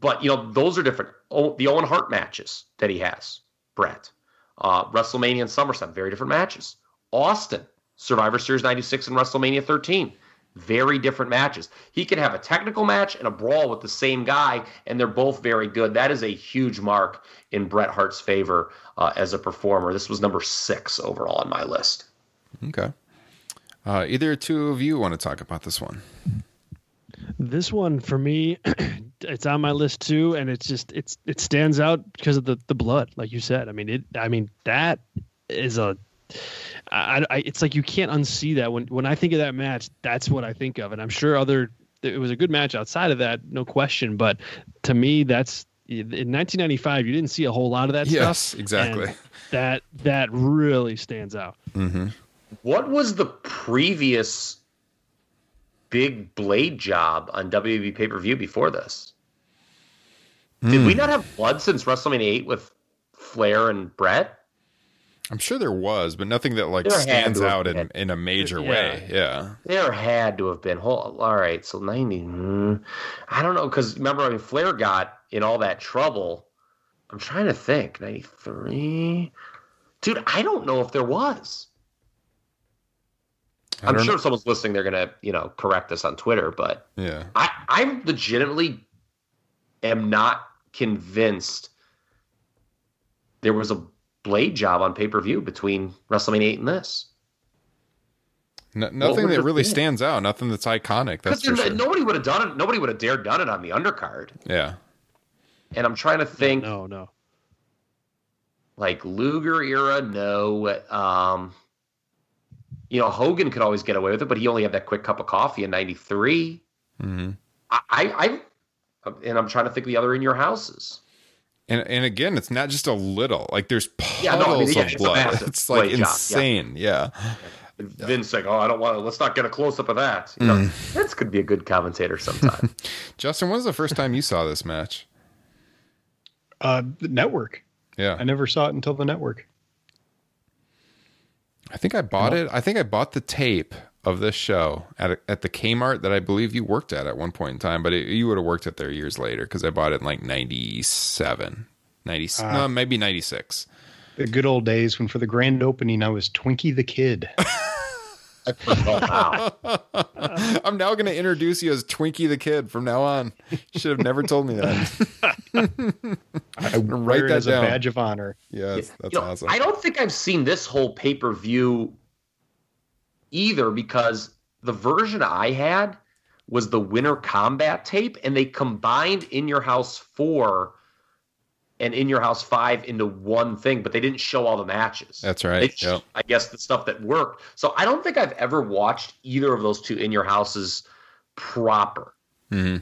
S5: but you know those are different. Oh, the Owen Hart matches that he has, Bret, uh, WrestleMania and SummerSlam, very different matches. Austin, Survivor Series '96 and WrestleMania 13, very different matches. He could have a technical match and a brawl with the same guy, and they're both very good. That is a huge mark in Bret Hart's favor uh, as a performer. This was number six overall on my list.
S9: Okay. Uh, either two of you want to talk about this one?
S10: This one for me, it's on my list too, and it's just it's it stands out because of the the blood, like you said. I mean it. I mean that is a. I, I, it's like you can't unsee that when when I think of that match. That's what I think of, and I'm sure other. It was a good match outside of that, no question. But to me, that's in 1995. You didn't see a whole lot of that
S9: Yes,
S10: stuff.
S9: exactly.
S10: That that really stands out.
S9: Mm-hmm.
S5: What was the previous big blade job on WWE pay per view before this? Did
S9: Hmm.
S5: we not have blood since WrestleMania 8 with Flair and Bret?
S9: I'm sure there was, but nothing that like
S5: There
S9: stands out in,
S5: been.
S9: in a major
S5: Yeah.
S9: way. Yeah.
S5: There had to have been. All right, so 90. mm, I don't know, because remember, I mean, Flair got in all that trouble. I'm trying to think. 93. Dude, I don't know if there was.
S9: I
S5: I'm sure
S9: know.
S5: if someone's listening, they're going to, you know, correct us on Twitter, but
S9: Yeah.
S5: I, I legitimately am not convinced there was a blade job on pay per view between WrestleMania 8 and this.
S9: No, nothing that really
S5: be?
S9: stands out. Nothing that's iconic. That's for sure.
S5: nobody would have done it. Nobody would have dared done it on the undercard.
S9: Yeah.
S5: And I'm trying to think.
S10: No, no.
S5: Like Luger era, no. Um, you know, Hogan could always get away with it, but he only had that quick cup of coffee in '93.
S9: Mm-hmm.
S5: I, I, I, and I'm trying to think of the other in your houses.
S9: And and again, it's not just a little. Like there's puddles
S5: Yeah, no, I mean, yeah,
S9: of
S5: it's
S9: blood. It's like
S5: blade job, yeah.
S9: insane. Yeah.
S5: Vince like, oh, I don't want to. Let's not get a close up of that. You know,
S9: Mm.
S5: Vince could be a good commentator sometime.
S9: Justin, when was the first time you saw this match?
S11: Uh, the network.
S9: Yeah.
S11: I never saw it until the network.
S9: I think I bought it. I think I bought the tape of this show at a, at the Kmart that I believe you worked at at one point in time, but it, you would have worked at there years later because I bought it in like 97, 90,
S11: Ah.
S9: no, maybe 96.
S11: The good old days when for the grand opening I was Twinkie the Kid.
S9: I'm now going to introduce you as Twinkie the Kid from now on. You should have never told me that.
S11: I
S9: write
S11: wear it
S9: that
S11: as
S9: down.
S11: a badge of honor.
S9: Yeah, that's, that's
S5: You know,
S9: awesome.
S5: I don't think I've seen this whole pay per view either because the version I had was the Winter Combat tape, and they combined In Your House 4 and In Your House 5 into one thing, but they didn't show all the matches.
S9: That's right.
S5: Sh-
S9: Yep.
S5: I guess the stuff that worked. So I don't think I've ever watched either of those two In Your Houses proper
S9: hmm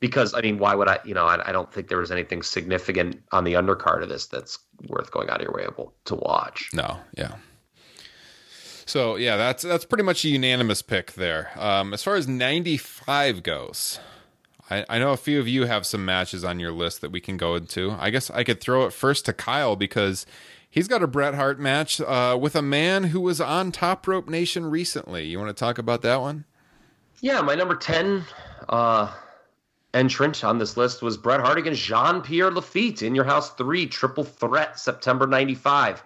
S5: because I mean, why would I? You know, I, I don't think there was anything significant on the undercard of this that's worth going out of your way able to watch.
S9: No, yeah. So yeah, that's that's pretty much a unanimous pick there. Um, as far as '95 goes, I, I know a few of you have some matches on your list that we can go into. I guess I could throw it first to Kyle because he's got a Bret Hart match uh, with a man who was on Top Rope Nation recently. You want to talk about that one?
S5: Yeah, my number ten uh, entrant on this list was Bret Hart against Jean Pierre Lafitte in Your House Three Triple Threat September '95.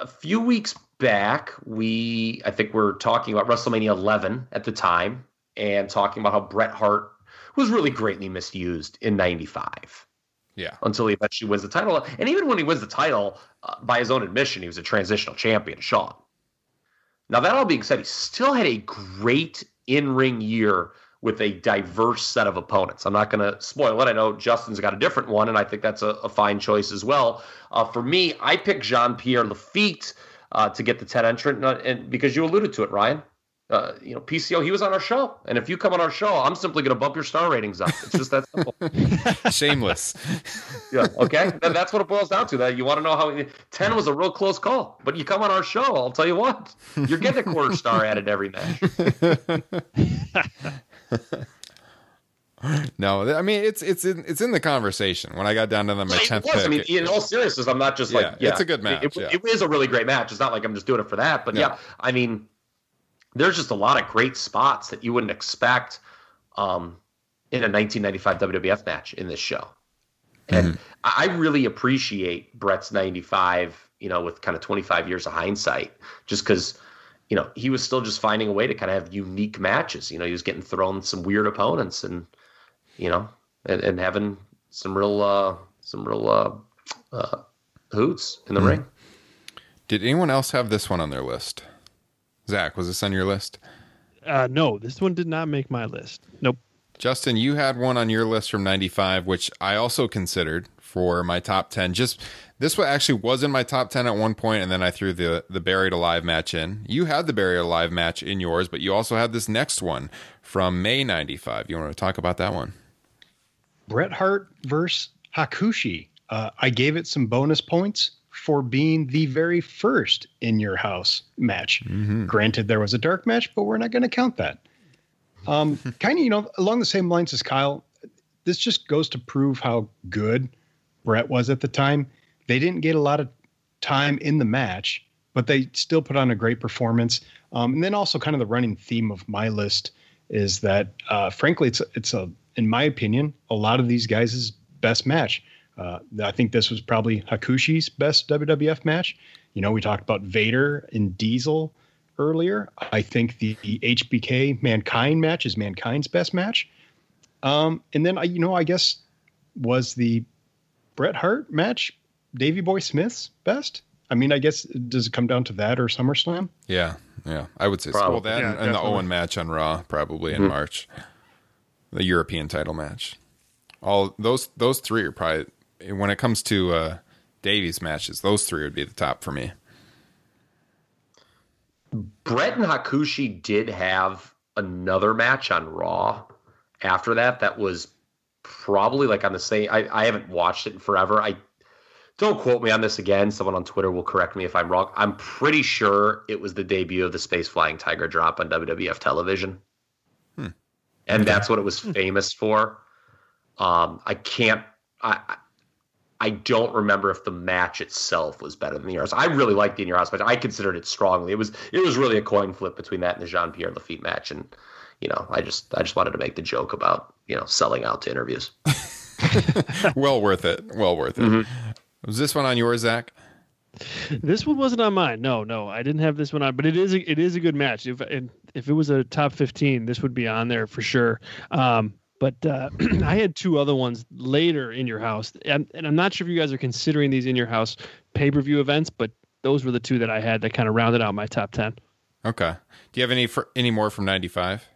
S5: A few weeks back, we I think we're talking about WrestleMania 11 at the time and talking about how Bret Hart was really greatly misused in '95.
S9: Yeah.
S5: until he eventually wins the title. And even when he wins the title, uh, by his own admission, he was a transitional champion, Shawn. Now, that all being said, he still had a great in ring year with a diverse set of opponents. I'm not going to spoil it. I know Justin's got a different one, and I think that's a, a fine choice as well. Uh, for me, I picked Jean Pierre Lafitte uh, to get the 10 entrant, and, and because you alluded to it, Ryan. Uh, you know, PCO, he was on our show. And if you come on our show, I'm simply going to bump your star ratings up. It's just that simple.
S9: Shameless.
S5: Yeah. Okay. Then that's what it boils down to. That you want to know how ten was a real close call, but you come on our show, I'll tell you what, you're getting a quarter star added every match.
S9: No, I mean it's it's in it's in the conversation. When I got down to the, my tenth pick,
S5: I mean, in all seriousness, I'm not just
S9: Yeah,
S5: like, yeah,
S9: it's a good match,
S5: It,
S9: yeah.
S5: it is a really great match. It's not like I'm just doing it for that, but
S9: Yeah.
S5: yeah, I mean, there's just a lot of great spots that you wouldn't expect um, in a 1995 WWF match in this show. And I I really appreciate Bret's 95, you know, with kind of 25 years of hindsight, just because you know, he was still just finding a way to kind of have unique matches. You know, he was getting thrown some weird opponents and, you know, and, and having some real, uh, some real, uh, uh, hoots in the
S9: Mhm.
S5: ring.
S9: Did anyone else have this one on their list? Zack, was this on your list?
S10: Uh, no, this one did not make my list. Nope.
S9: Justin, you had one on your list from 95, which I also considered for my top 10. Just this one actually was in my top 10 at one point, and then I threw the, the Buried Alive match in. You had the Buried Alive match in yours, but you also had this next one from May 95. You want to talk about that one?
S11: Bret Hart versus Hakushi. Uh, I gave it some bonus points for being the very first in your house match. Granted, there was a dark match, but we're not going to count that. Um, kind of, you know, along the same lines as Kyle, this just goes to prove how good Bret was at the time. They didn't get a lot of time in the match, but they still put on a great performance. Um, and then also, kind of the running theme of my list is that, uh, frankly, it's it's a, in my opinion, a lot of these guys' best match. Uh, I think this was probably Hakushi's best WWF match. You know, we talked about Vader and Diesel earlier. I think the, the HBK Mankind match is Mankind's best match. Um, and then I, you know, I guess was the Bret Hart match Davy Boy Smith's best. I mean, I guess does it come down to that or SummerSlam?
S9: Yeah, yeah, I would say so.
S11: Probably.
S9: Well, that
S11: Yeah,
S9: and, and the. Owen match on Raw probably in
S11: Mhm.
S9: March, the European title match. All those those three are probably when it comes to uh, Davy's matches. Those three would be the top for me.
S5: Bret and Hakushi did have another match on Raw after that. That was probably like on the same. I, I haven't watched it in forever. I don't quote me on this again. Someone on Twitter will correct me if I'm wrong. I'm pretty sure it was the debut of the Space Flying Tiger drop on WWF television,
S9: Hmm.
S5: and that's what it was famous for. Um, I can't. I. I- I don't remember if the match itself was better than the yours. I really liked the in your house match. I considered it strongly. It was it was really a coin flip between that and the Jean Pierre Lafitte match. And you know, I just I just wanted to make the joke about you know selling out to interviews.
S9: well worth it. Well worth it.
S5: Mm-hmm.
S9: Was this one on yours, Zack?
S10: This one wasn't on mine. No, no, I didn't have this one on. But it is a, it is a good match. If and if it was a top fifteen, this would be on there for sure. Um, but uh, I had two other ones later in your house, and, and I'm not sure if you guys are considering these in your house pay per view events, but those were the two that I had that kind of rounded out my top ten.
S9: Okay. Do you have any for, any more from '95?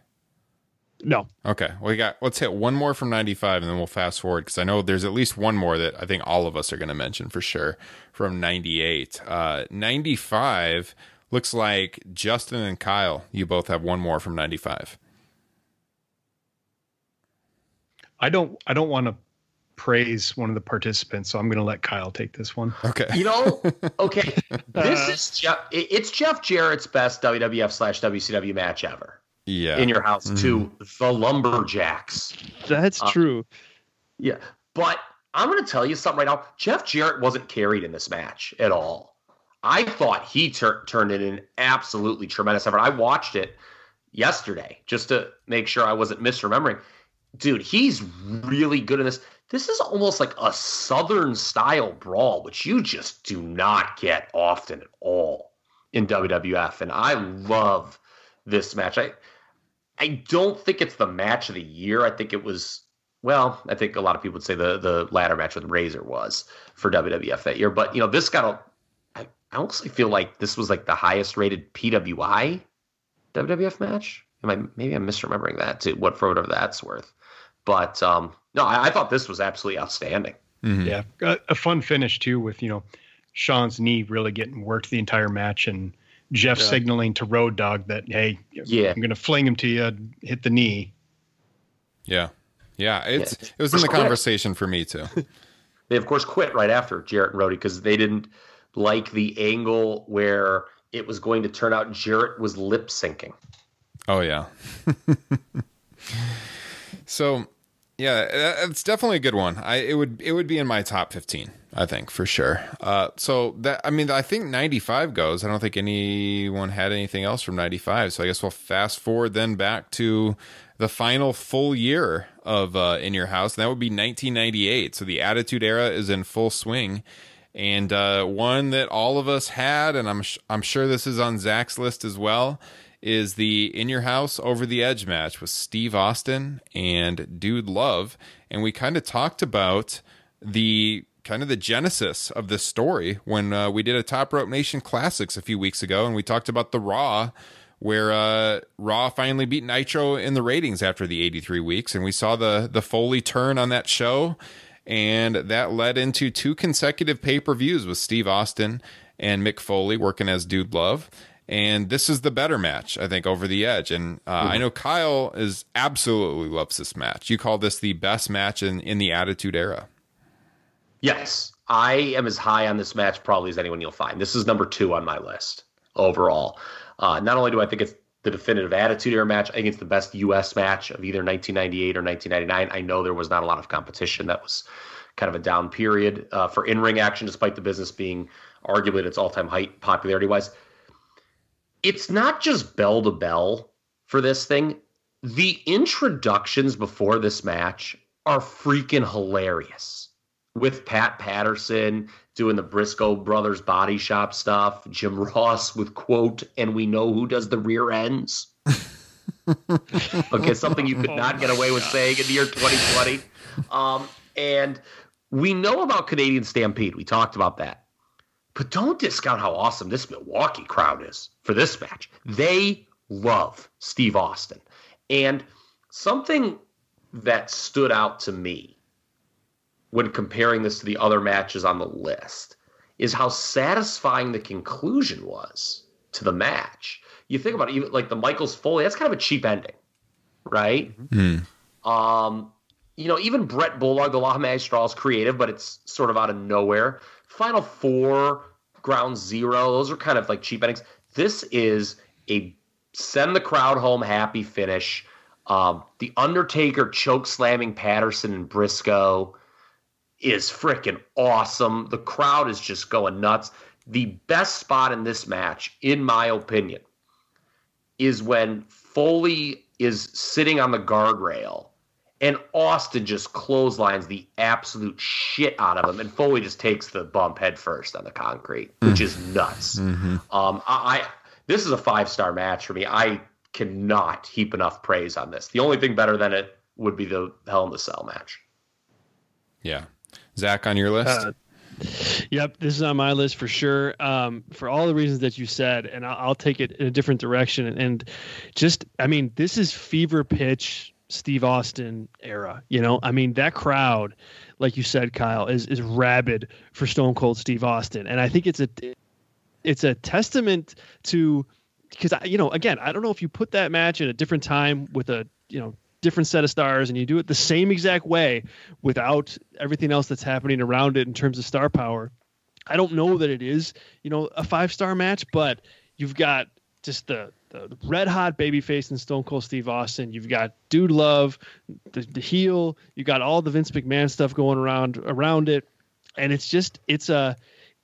S10: No.
S9: Okay. Well, we got. Let's hit one more from '95, and then we'll fast forward because I know there's at least one more that I think all of us are going to mention for sure from '98. Uh, '95 looks like Justin and Kyle. You both have one more from '95.
S11: I don't. I don't want to praise one of the participants, so I'm going to let Kyle take this one.
S9: Okay.
S5: You know, okay, this is Jeff. It's Jeff Jarrett's best WWF slash WCW match ever.
S9: Yeah.
S5: in your house
S9: Mhm.
S5: to the Lumberjacks.
S10: That's
S5: Uh,
S10: true.
S5: Yeah, but I'm going to tell you something right now. Jeff Jarrett wasn't carried in this match at all. I thought he tur- turned it in an absolutely tremendous effort. I watched it yesterday just to make sure I wasn't misremembering. Dude, he's really good in this. This is almost like a Southern style brawl, which you just do not get often at all in WWF. And I love this match. I I don't think it's the match of the year. I think it was well, I think a lot of people would say the the ladder match with Razor was for WWF that year. But you know, this got a I, honestly feel like this was like the highest rated PWI WWF match. Am I maybe I'm misremembering that too, what for whatever that's worth. But um no, I, I thought this was absolutely outstanding.
S11: Yeah, a, a fun finish too, with you know Shawn's knee really getting worked the entire match, and Jeff
S5: Yeah.
S11: signaling to Road Dog that hey,
S5: Yeah.
S11: I'm going to fling him to you, hit the knee.
S9: Yeah. Yeah. It's
S5: Yeah.
S9: it was in the
S5: Correct.
S9: conversation for me too.
S5: They of course quit right after Jarrett and Roadie because they didn't like the angle where it was going to turn out Jarrett was lip syncing.
S9: Oh yeah. so, yeah, uh, it's definitely a good one. I it would it would be in my top 15, I think, for sure. Uh so that I mean, I think 95 goes. I don't think anyone had anything else from 95. So I guess we'll fast forward then back to the final full year of uh in your house, and that would be 1998. So the Attitude Era is in full swing. And uh, one that all of us had, and I'm sh- I'm sure this is on Zack's list as well, is the In Your House Over the Edge match with Steve Austin and Dude Love, and we kind of talked about the kind of the genesis of this story when uh, we did a Top Rope Nation Classics a few weeks ago, and we talked about the Raw where uh, Raw finally beat Nitro in the ratings after the 83 weeks, and we saw the the Foley turn on that show, and that led into two consecutive pay per views with Steve Austin and Mick Foley working as Dude Love. And this is the better match, I think, over the edge. And uh, I know Kyle is absolutely loves this match. You call this the best match in, in the Attitude Era.
S5: Yes, I am as high on this match probably as anyone you'll find. This is number two on my list overall. Uh, not only do I think it's the definitive Attitude Era match, I think it's the best U.S. match of either 1998 or 1999. I know there was not a lot of competition. That was kind of a down period uh, for in ring action, despite the business being arguably at its all time height popularity wise. It's not just bell to bell for this thing. The introductions before this match are freaking hilarious with Pat Patterson doing the Briscoe brothers body shop stuff, Jim Ross with quote, and we know who does the rear ends. okay, something you could not get away with saying in the year 2020. Um, and we know about Canadian Stampede. We talked about that. But don't discount how awesome this Milwaukee crowd is for this match. They love Steve Austin. And something that stood out to me when comparing this to the other matches on the list is how satisfying the conclusion was to the match. You think about it, even like the Michaels Foley, that's kind of a cheap ending, right? Um, you know, even Bret Bulldog, the La Magistral is creative, but it's sort of out of nowhere. Final Four, Ground Zero, those are kind of like cheap endings. This is a send the crowd home happy finish. Um, the Undertaker choke slamming Patterson and Briscoe is freaking awesome. The crowd is just going nuts. The best spot in this match, in my opinion, is when Foley is sitting on the guardrail and Austin just clotheslines the absolute shit out of him, and Foley just takes the bump head first on the concrete, which is nuts.
S9: Mm-hmm.
S5: Um, I, I this is a five star match for me. I cannot heap enough praise on this. The only thing better than it would be the Hell in the Cell match.
S9: Yeah. Zack, on your list?
S10: Uh, Yep, this is on my list for sure. Um, for all the reasons that you said, and I'll, I'll take it in a different direction. And just, I mean, this is fever pitch Steve Austin era. You know, I mean, that crowd, like you said, Kyle, is is rabid for Stone Cold Steve Austin, and I think it's a it's a testament to because I, you know, again, I don't know if you put that match at a different time with a you know different set of stars and you do it the same exact way without everything else that's happening around it in terms of star power. I don't know that it is, you know, a five star match, but you've got just the, the red hot babyface and Stone Cold Steve Austin. You've got Dude Love, the, the heel. You got all the Vince McMahon stuff going around around it, and it's just it's a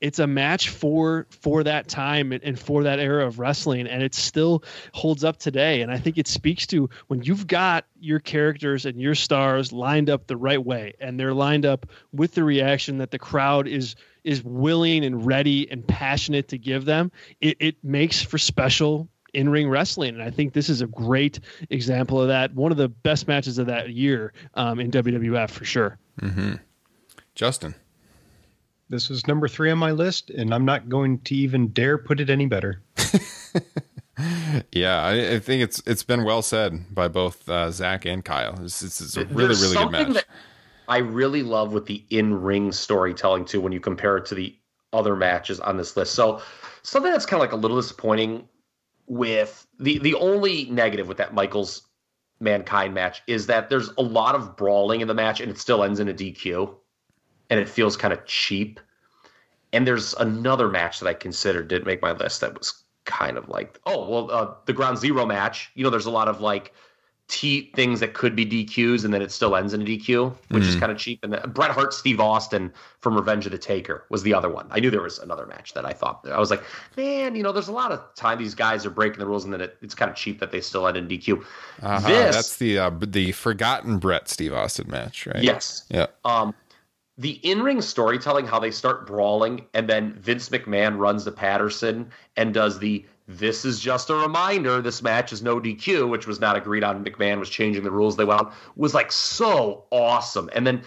S10: it's a match for for that time and, and for that era of wrestling and it still holds up today and i think it speaks to when you've got your characters and your stars lined up the right way and they're lined up with the reaction that the crowd is is willing and ready and passionate to give them it, it makes for special in-ring wrestling and i think this is a great example of that one of the best matches of that year um, in wwf for sure
S9: mm-hmm. justin
S11: this is number three on my list, and I'm not going to even dare put it any better.
S9: yeah, I, I, think it's it's been well said by both uh, Zack and Kyle. It's, it's, it's a really There's really good match.
S5: I really love with the in ring storytelling too when you compare it to the other matches on this list. So something that's kind of like a little disappointing with the the only negative with that Michaels Mankind match is that there's a lot of brawling in the match and it still ends in a DQ and it feels kind of cheap. And there's another match that I considered didn't make my list that was kind of like, oh, well, uh, the Ground Zero match. You know, there's a lot of like T things that could be DQs, and then it still ends in a DQ, which mm. is kind of cheap. And then Bret Hart, Steve Austin from Revenge of the Taker was the other one. I knew there was another match that I thought I was like, man, you know, there's a lot of time these guys are breaking the rules, and then it, it's kind of cheap that they still end in DQ.
S9: Uh-huh. This, that's the uh, the forgotten Bret Steve Austin match, right?
S5: Yes.
S9: Yeah.
S5: Um, the in-ring storytelling, how they start brawling, and then Vince McMahon runs to Patterson and does the "This is just a reminder. This match is no DQ," which was not agreed on. McMahon was changing the rules. They went on was like so awesome. And then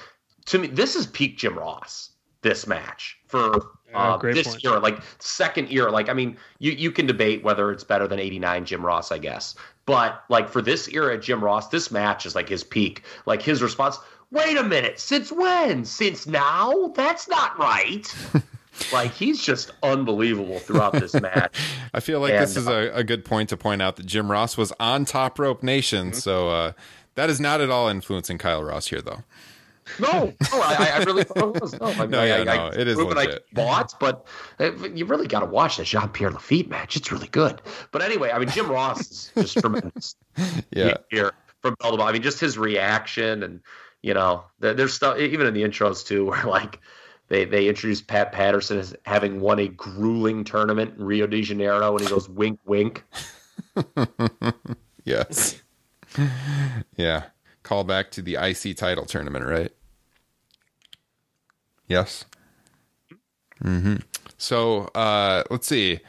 S5: to me, this is peak Jim Ross. This match for uh,
S10: great
S5: this
S10: point.
S5: year, like second year. Like I mean, you you can debate whether it's better than '89 Jim Ross, I guess. But like for this era, Jim Ross, this match is like his peak. Like his response. Wait a minute. Since when? Since now? That's not right. like he's just unbelievable throughout this match.
S9: I feel like
S5: And,
S9: this is a, a good point to point out that Jim Ross was on Top Rope Nation,
S5: Mm-hmm.
S9: so uh, that is not at all influencing Kyle Ross here, though.
S5: No, no, I, I really thought it was. No, I mean,
S9: No,
S5: I,
S9: yeah,
S5: I,
S9: no,
S5: I,
S9: it is
S5: I
S9: legit.
S5: bought, but uh, you really got to watch the Jean Pierre Lafitte match. It's really good. But anyway, I mean, Jim Ross is just tremendous.
S9: Yeah.
S5: here from bell. I mean, just his reaction, and you know, there's stuff even in the intros too, where like they they introduced Pat Patterson as having won a grueling tournament in Rio de Janeiro, and he goes wink, wink.
S9: Yes. yeah. Call back to the IC title tournament, right? Yes. Mm-hmm. So uh, let's see.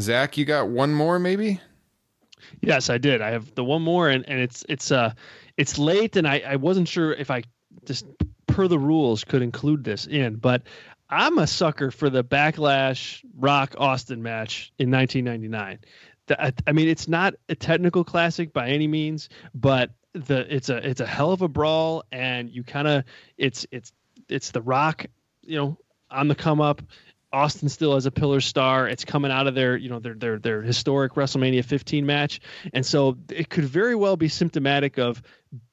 S9: Zack, you got one more, maybe?
S10: Yes, I did. I have the one more, and, and it's it's uh it's late, and I I wasn't sure if I just per the rules could include this in, but I'm a sucker for the Backlash Rock Austin match in 1999. The, I, I mean, it's not a technical classic by any means, but the it's a it's a hell of a brawl, and you kind of it's it's it's the Rock, you know, on the come up. Austin still as a pillar star. It's coming out of their, you know, their their their historic WrestleMania 15 match, and so it could very well be symptomatic of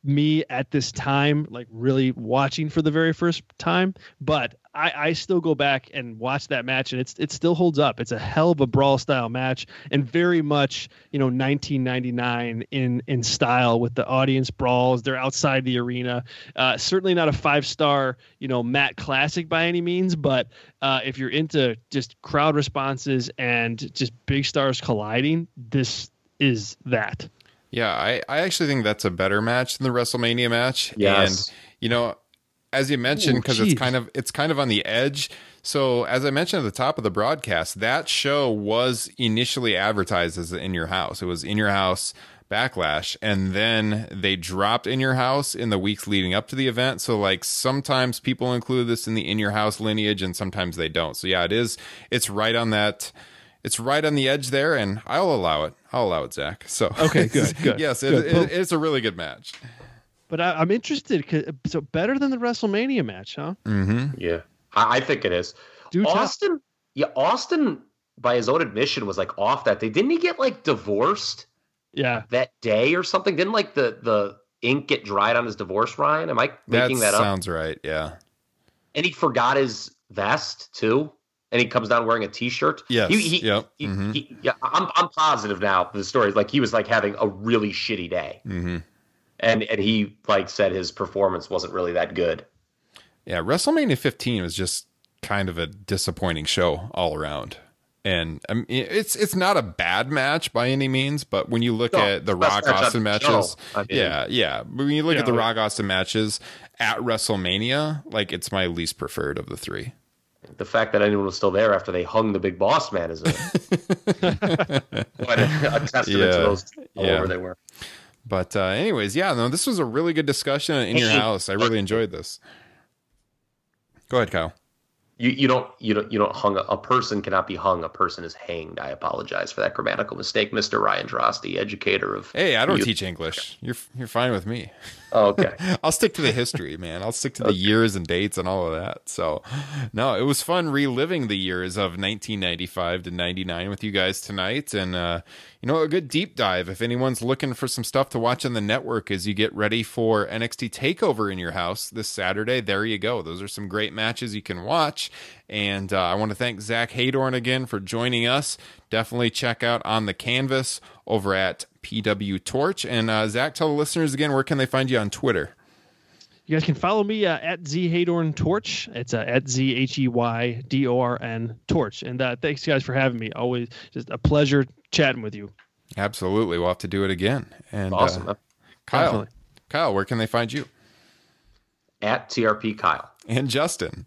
S10: me at this time, like really watching for the very first time. But I, I still go back and watch that match, and it's it still holds up. It's a hell of a brawl style match, and very much you know 1999 in in style with the audience brawls. They're outside the arena. Uh, certainly not a five star you know mat classic by any means, but uh, if you're into just crowd responses and just big stars colliding, this is that.
S9: Yeah, I, I actually think that's a better match than the WrestleMania match.
S5: Yes.
S9: And you know, as you mentioned, because it's kind of it's kind of on the edge. So as I mentioned at the top of the broadcast, that show was initially advertised as in your house. It was in your house backlash and then they dropped in your house in the weeks leading up to the event so like sometimes people include this in the in your house lineage and sometimes they don't so yeah it is it's right on that it's right on the edge there and i'll allow it i'll allow it zack so
S10: Okay, good, good,
S9: yes it,
S10: good.
S9: it- it's a really good match
S10: But I, I'm interested. So better than the WrestleMania match, huh?
S9: mm-hmm.
S5: Yeah, I, I think it is.
S10: Do tell.
S5: Austin, yeah, Austin, by his own admission, was like off that day. Didn't he get like divorced
S10: Yeah.
S5: that day or something? Didn't like the the ink get dried on his divorce, Ryan? Am I making that, up?
S9: sounds right yeah
S5: And he forgot his vest too. And he comes down wearing a t-shirt.
S9: Yes,
S5: He, he,
S9: yep,
S5: he-
S9: mhm.
S5: he- yeah, I'm I'm positive now. The story is like he was like having a really shitty day,
S9: mm-hmm.
S5: And and he like said his performance wasn't really that good.
S9: Yeah, WrestleMania 15 was just kind of a disappointing show all around. And um, I mean, it's it's not a bad match by any means, but when you look
S5: No,
S9: at the
S5: it's
S9: Rock
S5: match
S9: Austin matches.
S5: I mean-
S9: yeah, yeah. When you look
S10: Yeah,
S9: at the
S10: yeah.
S9: Rock Austin matches at WrestleMania, like it's my least preferred of the three.
S5: The fact that anyone was still there after they hung the big boss man is a, quite a, a testament
S9: Yeah,
S5: to those how
S9: yeah.
S5: over they were.
S9: But uh, anyways, yeah, no, this was a really good discussion in your house. I really enjoyed this. Go ahead, Kyle.
S5: You you don't you don't you don't hung a, a person cannot be hung. A person is hanged. I apologize for that grammatical mistake, Mister Ryan Droste, educator of.
S9: Hey, I don't teach English. You're you're fine with me.
S5: Oh, okay.
S9: I'll stick to the history, man. I'll stick to the years and dates and all of that. So, no, it was fun reliving the years of 1995 to 99 with you guys tonight. And, uh, you know, a good deep dive if anyone's looking for some stuff to watch on the network as you get ready for NXT TakeOver in your house this Saturday. There you go. Those are some great matches you can watch. And uh, I want to thank Zack Heydorn again for joining us. Definitely check out On the Canvas over at PW Torch. And uh, Zack, tell the listeners again where can they find you on Twitter?
S10: You guys can follow me uh, at Z Heydorn Torch. It's uh, at Z H E Y D O R N Torch. And uh, thanks, guys, for having me. Always just a pleasure chatting with you.
S9: Absolutely, we'll have to do it again. And
S5: Awesome.
S9: uh, Kyle,
S10: Definitely.
S9: Kyle, where can they find you?
S5: at TRP Kyle.
S9: And Justin.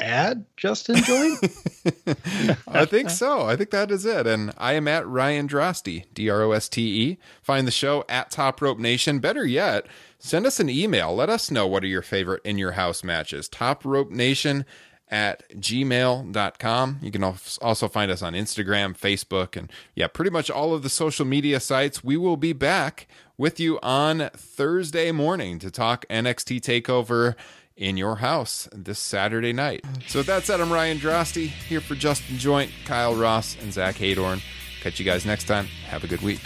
S11: Add Justin Join?
S9: I think so. I think that is it. And I am at Ryan Droste, D R O S T E. Find the show at Top Rope Nation. Better yet, send us an email. Let us know what are your favorite in your house matches. Top Rope Nation at gmail.com. You can also find us on Instagram, Facebook, and yeah, pretty much all of the social media sites. We will be back with you on Thursday morning to talk NXT TakeOver in your house this Saturday night. So with that, I'm Ryan Droste here for Justin Joint, Kyle Ross, and Zack Heydorn. Catch you guys next time. Have a good week.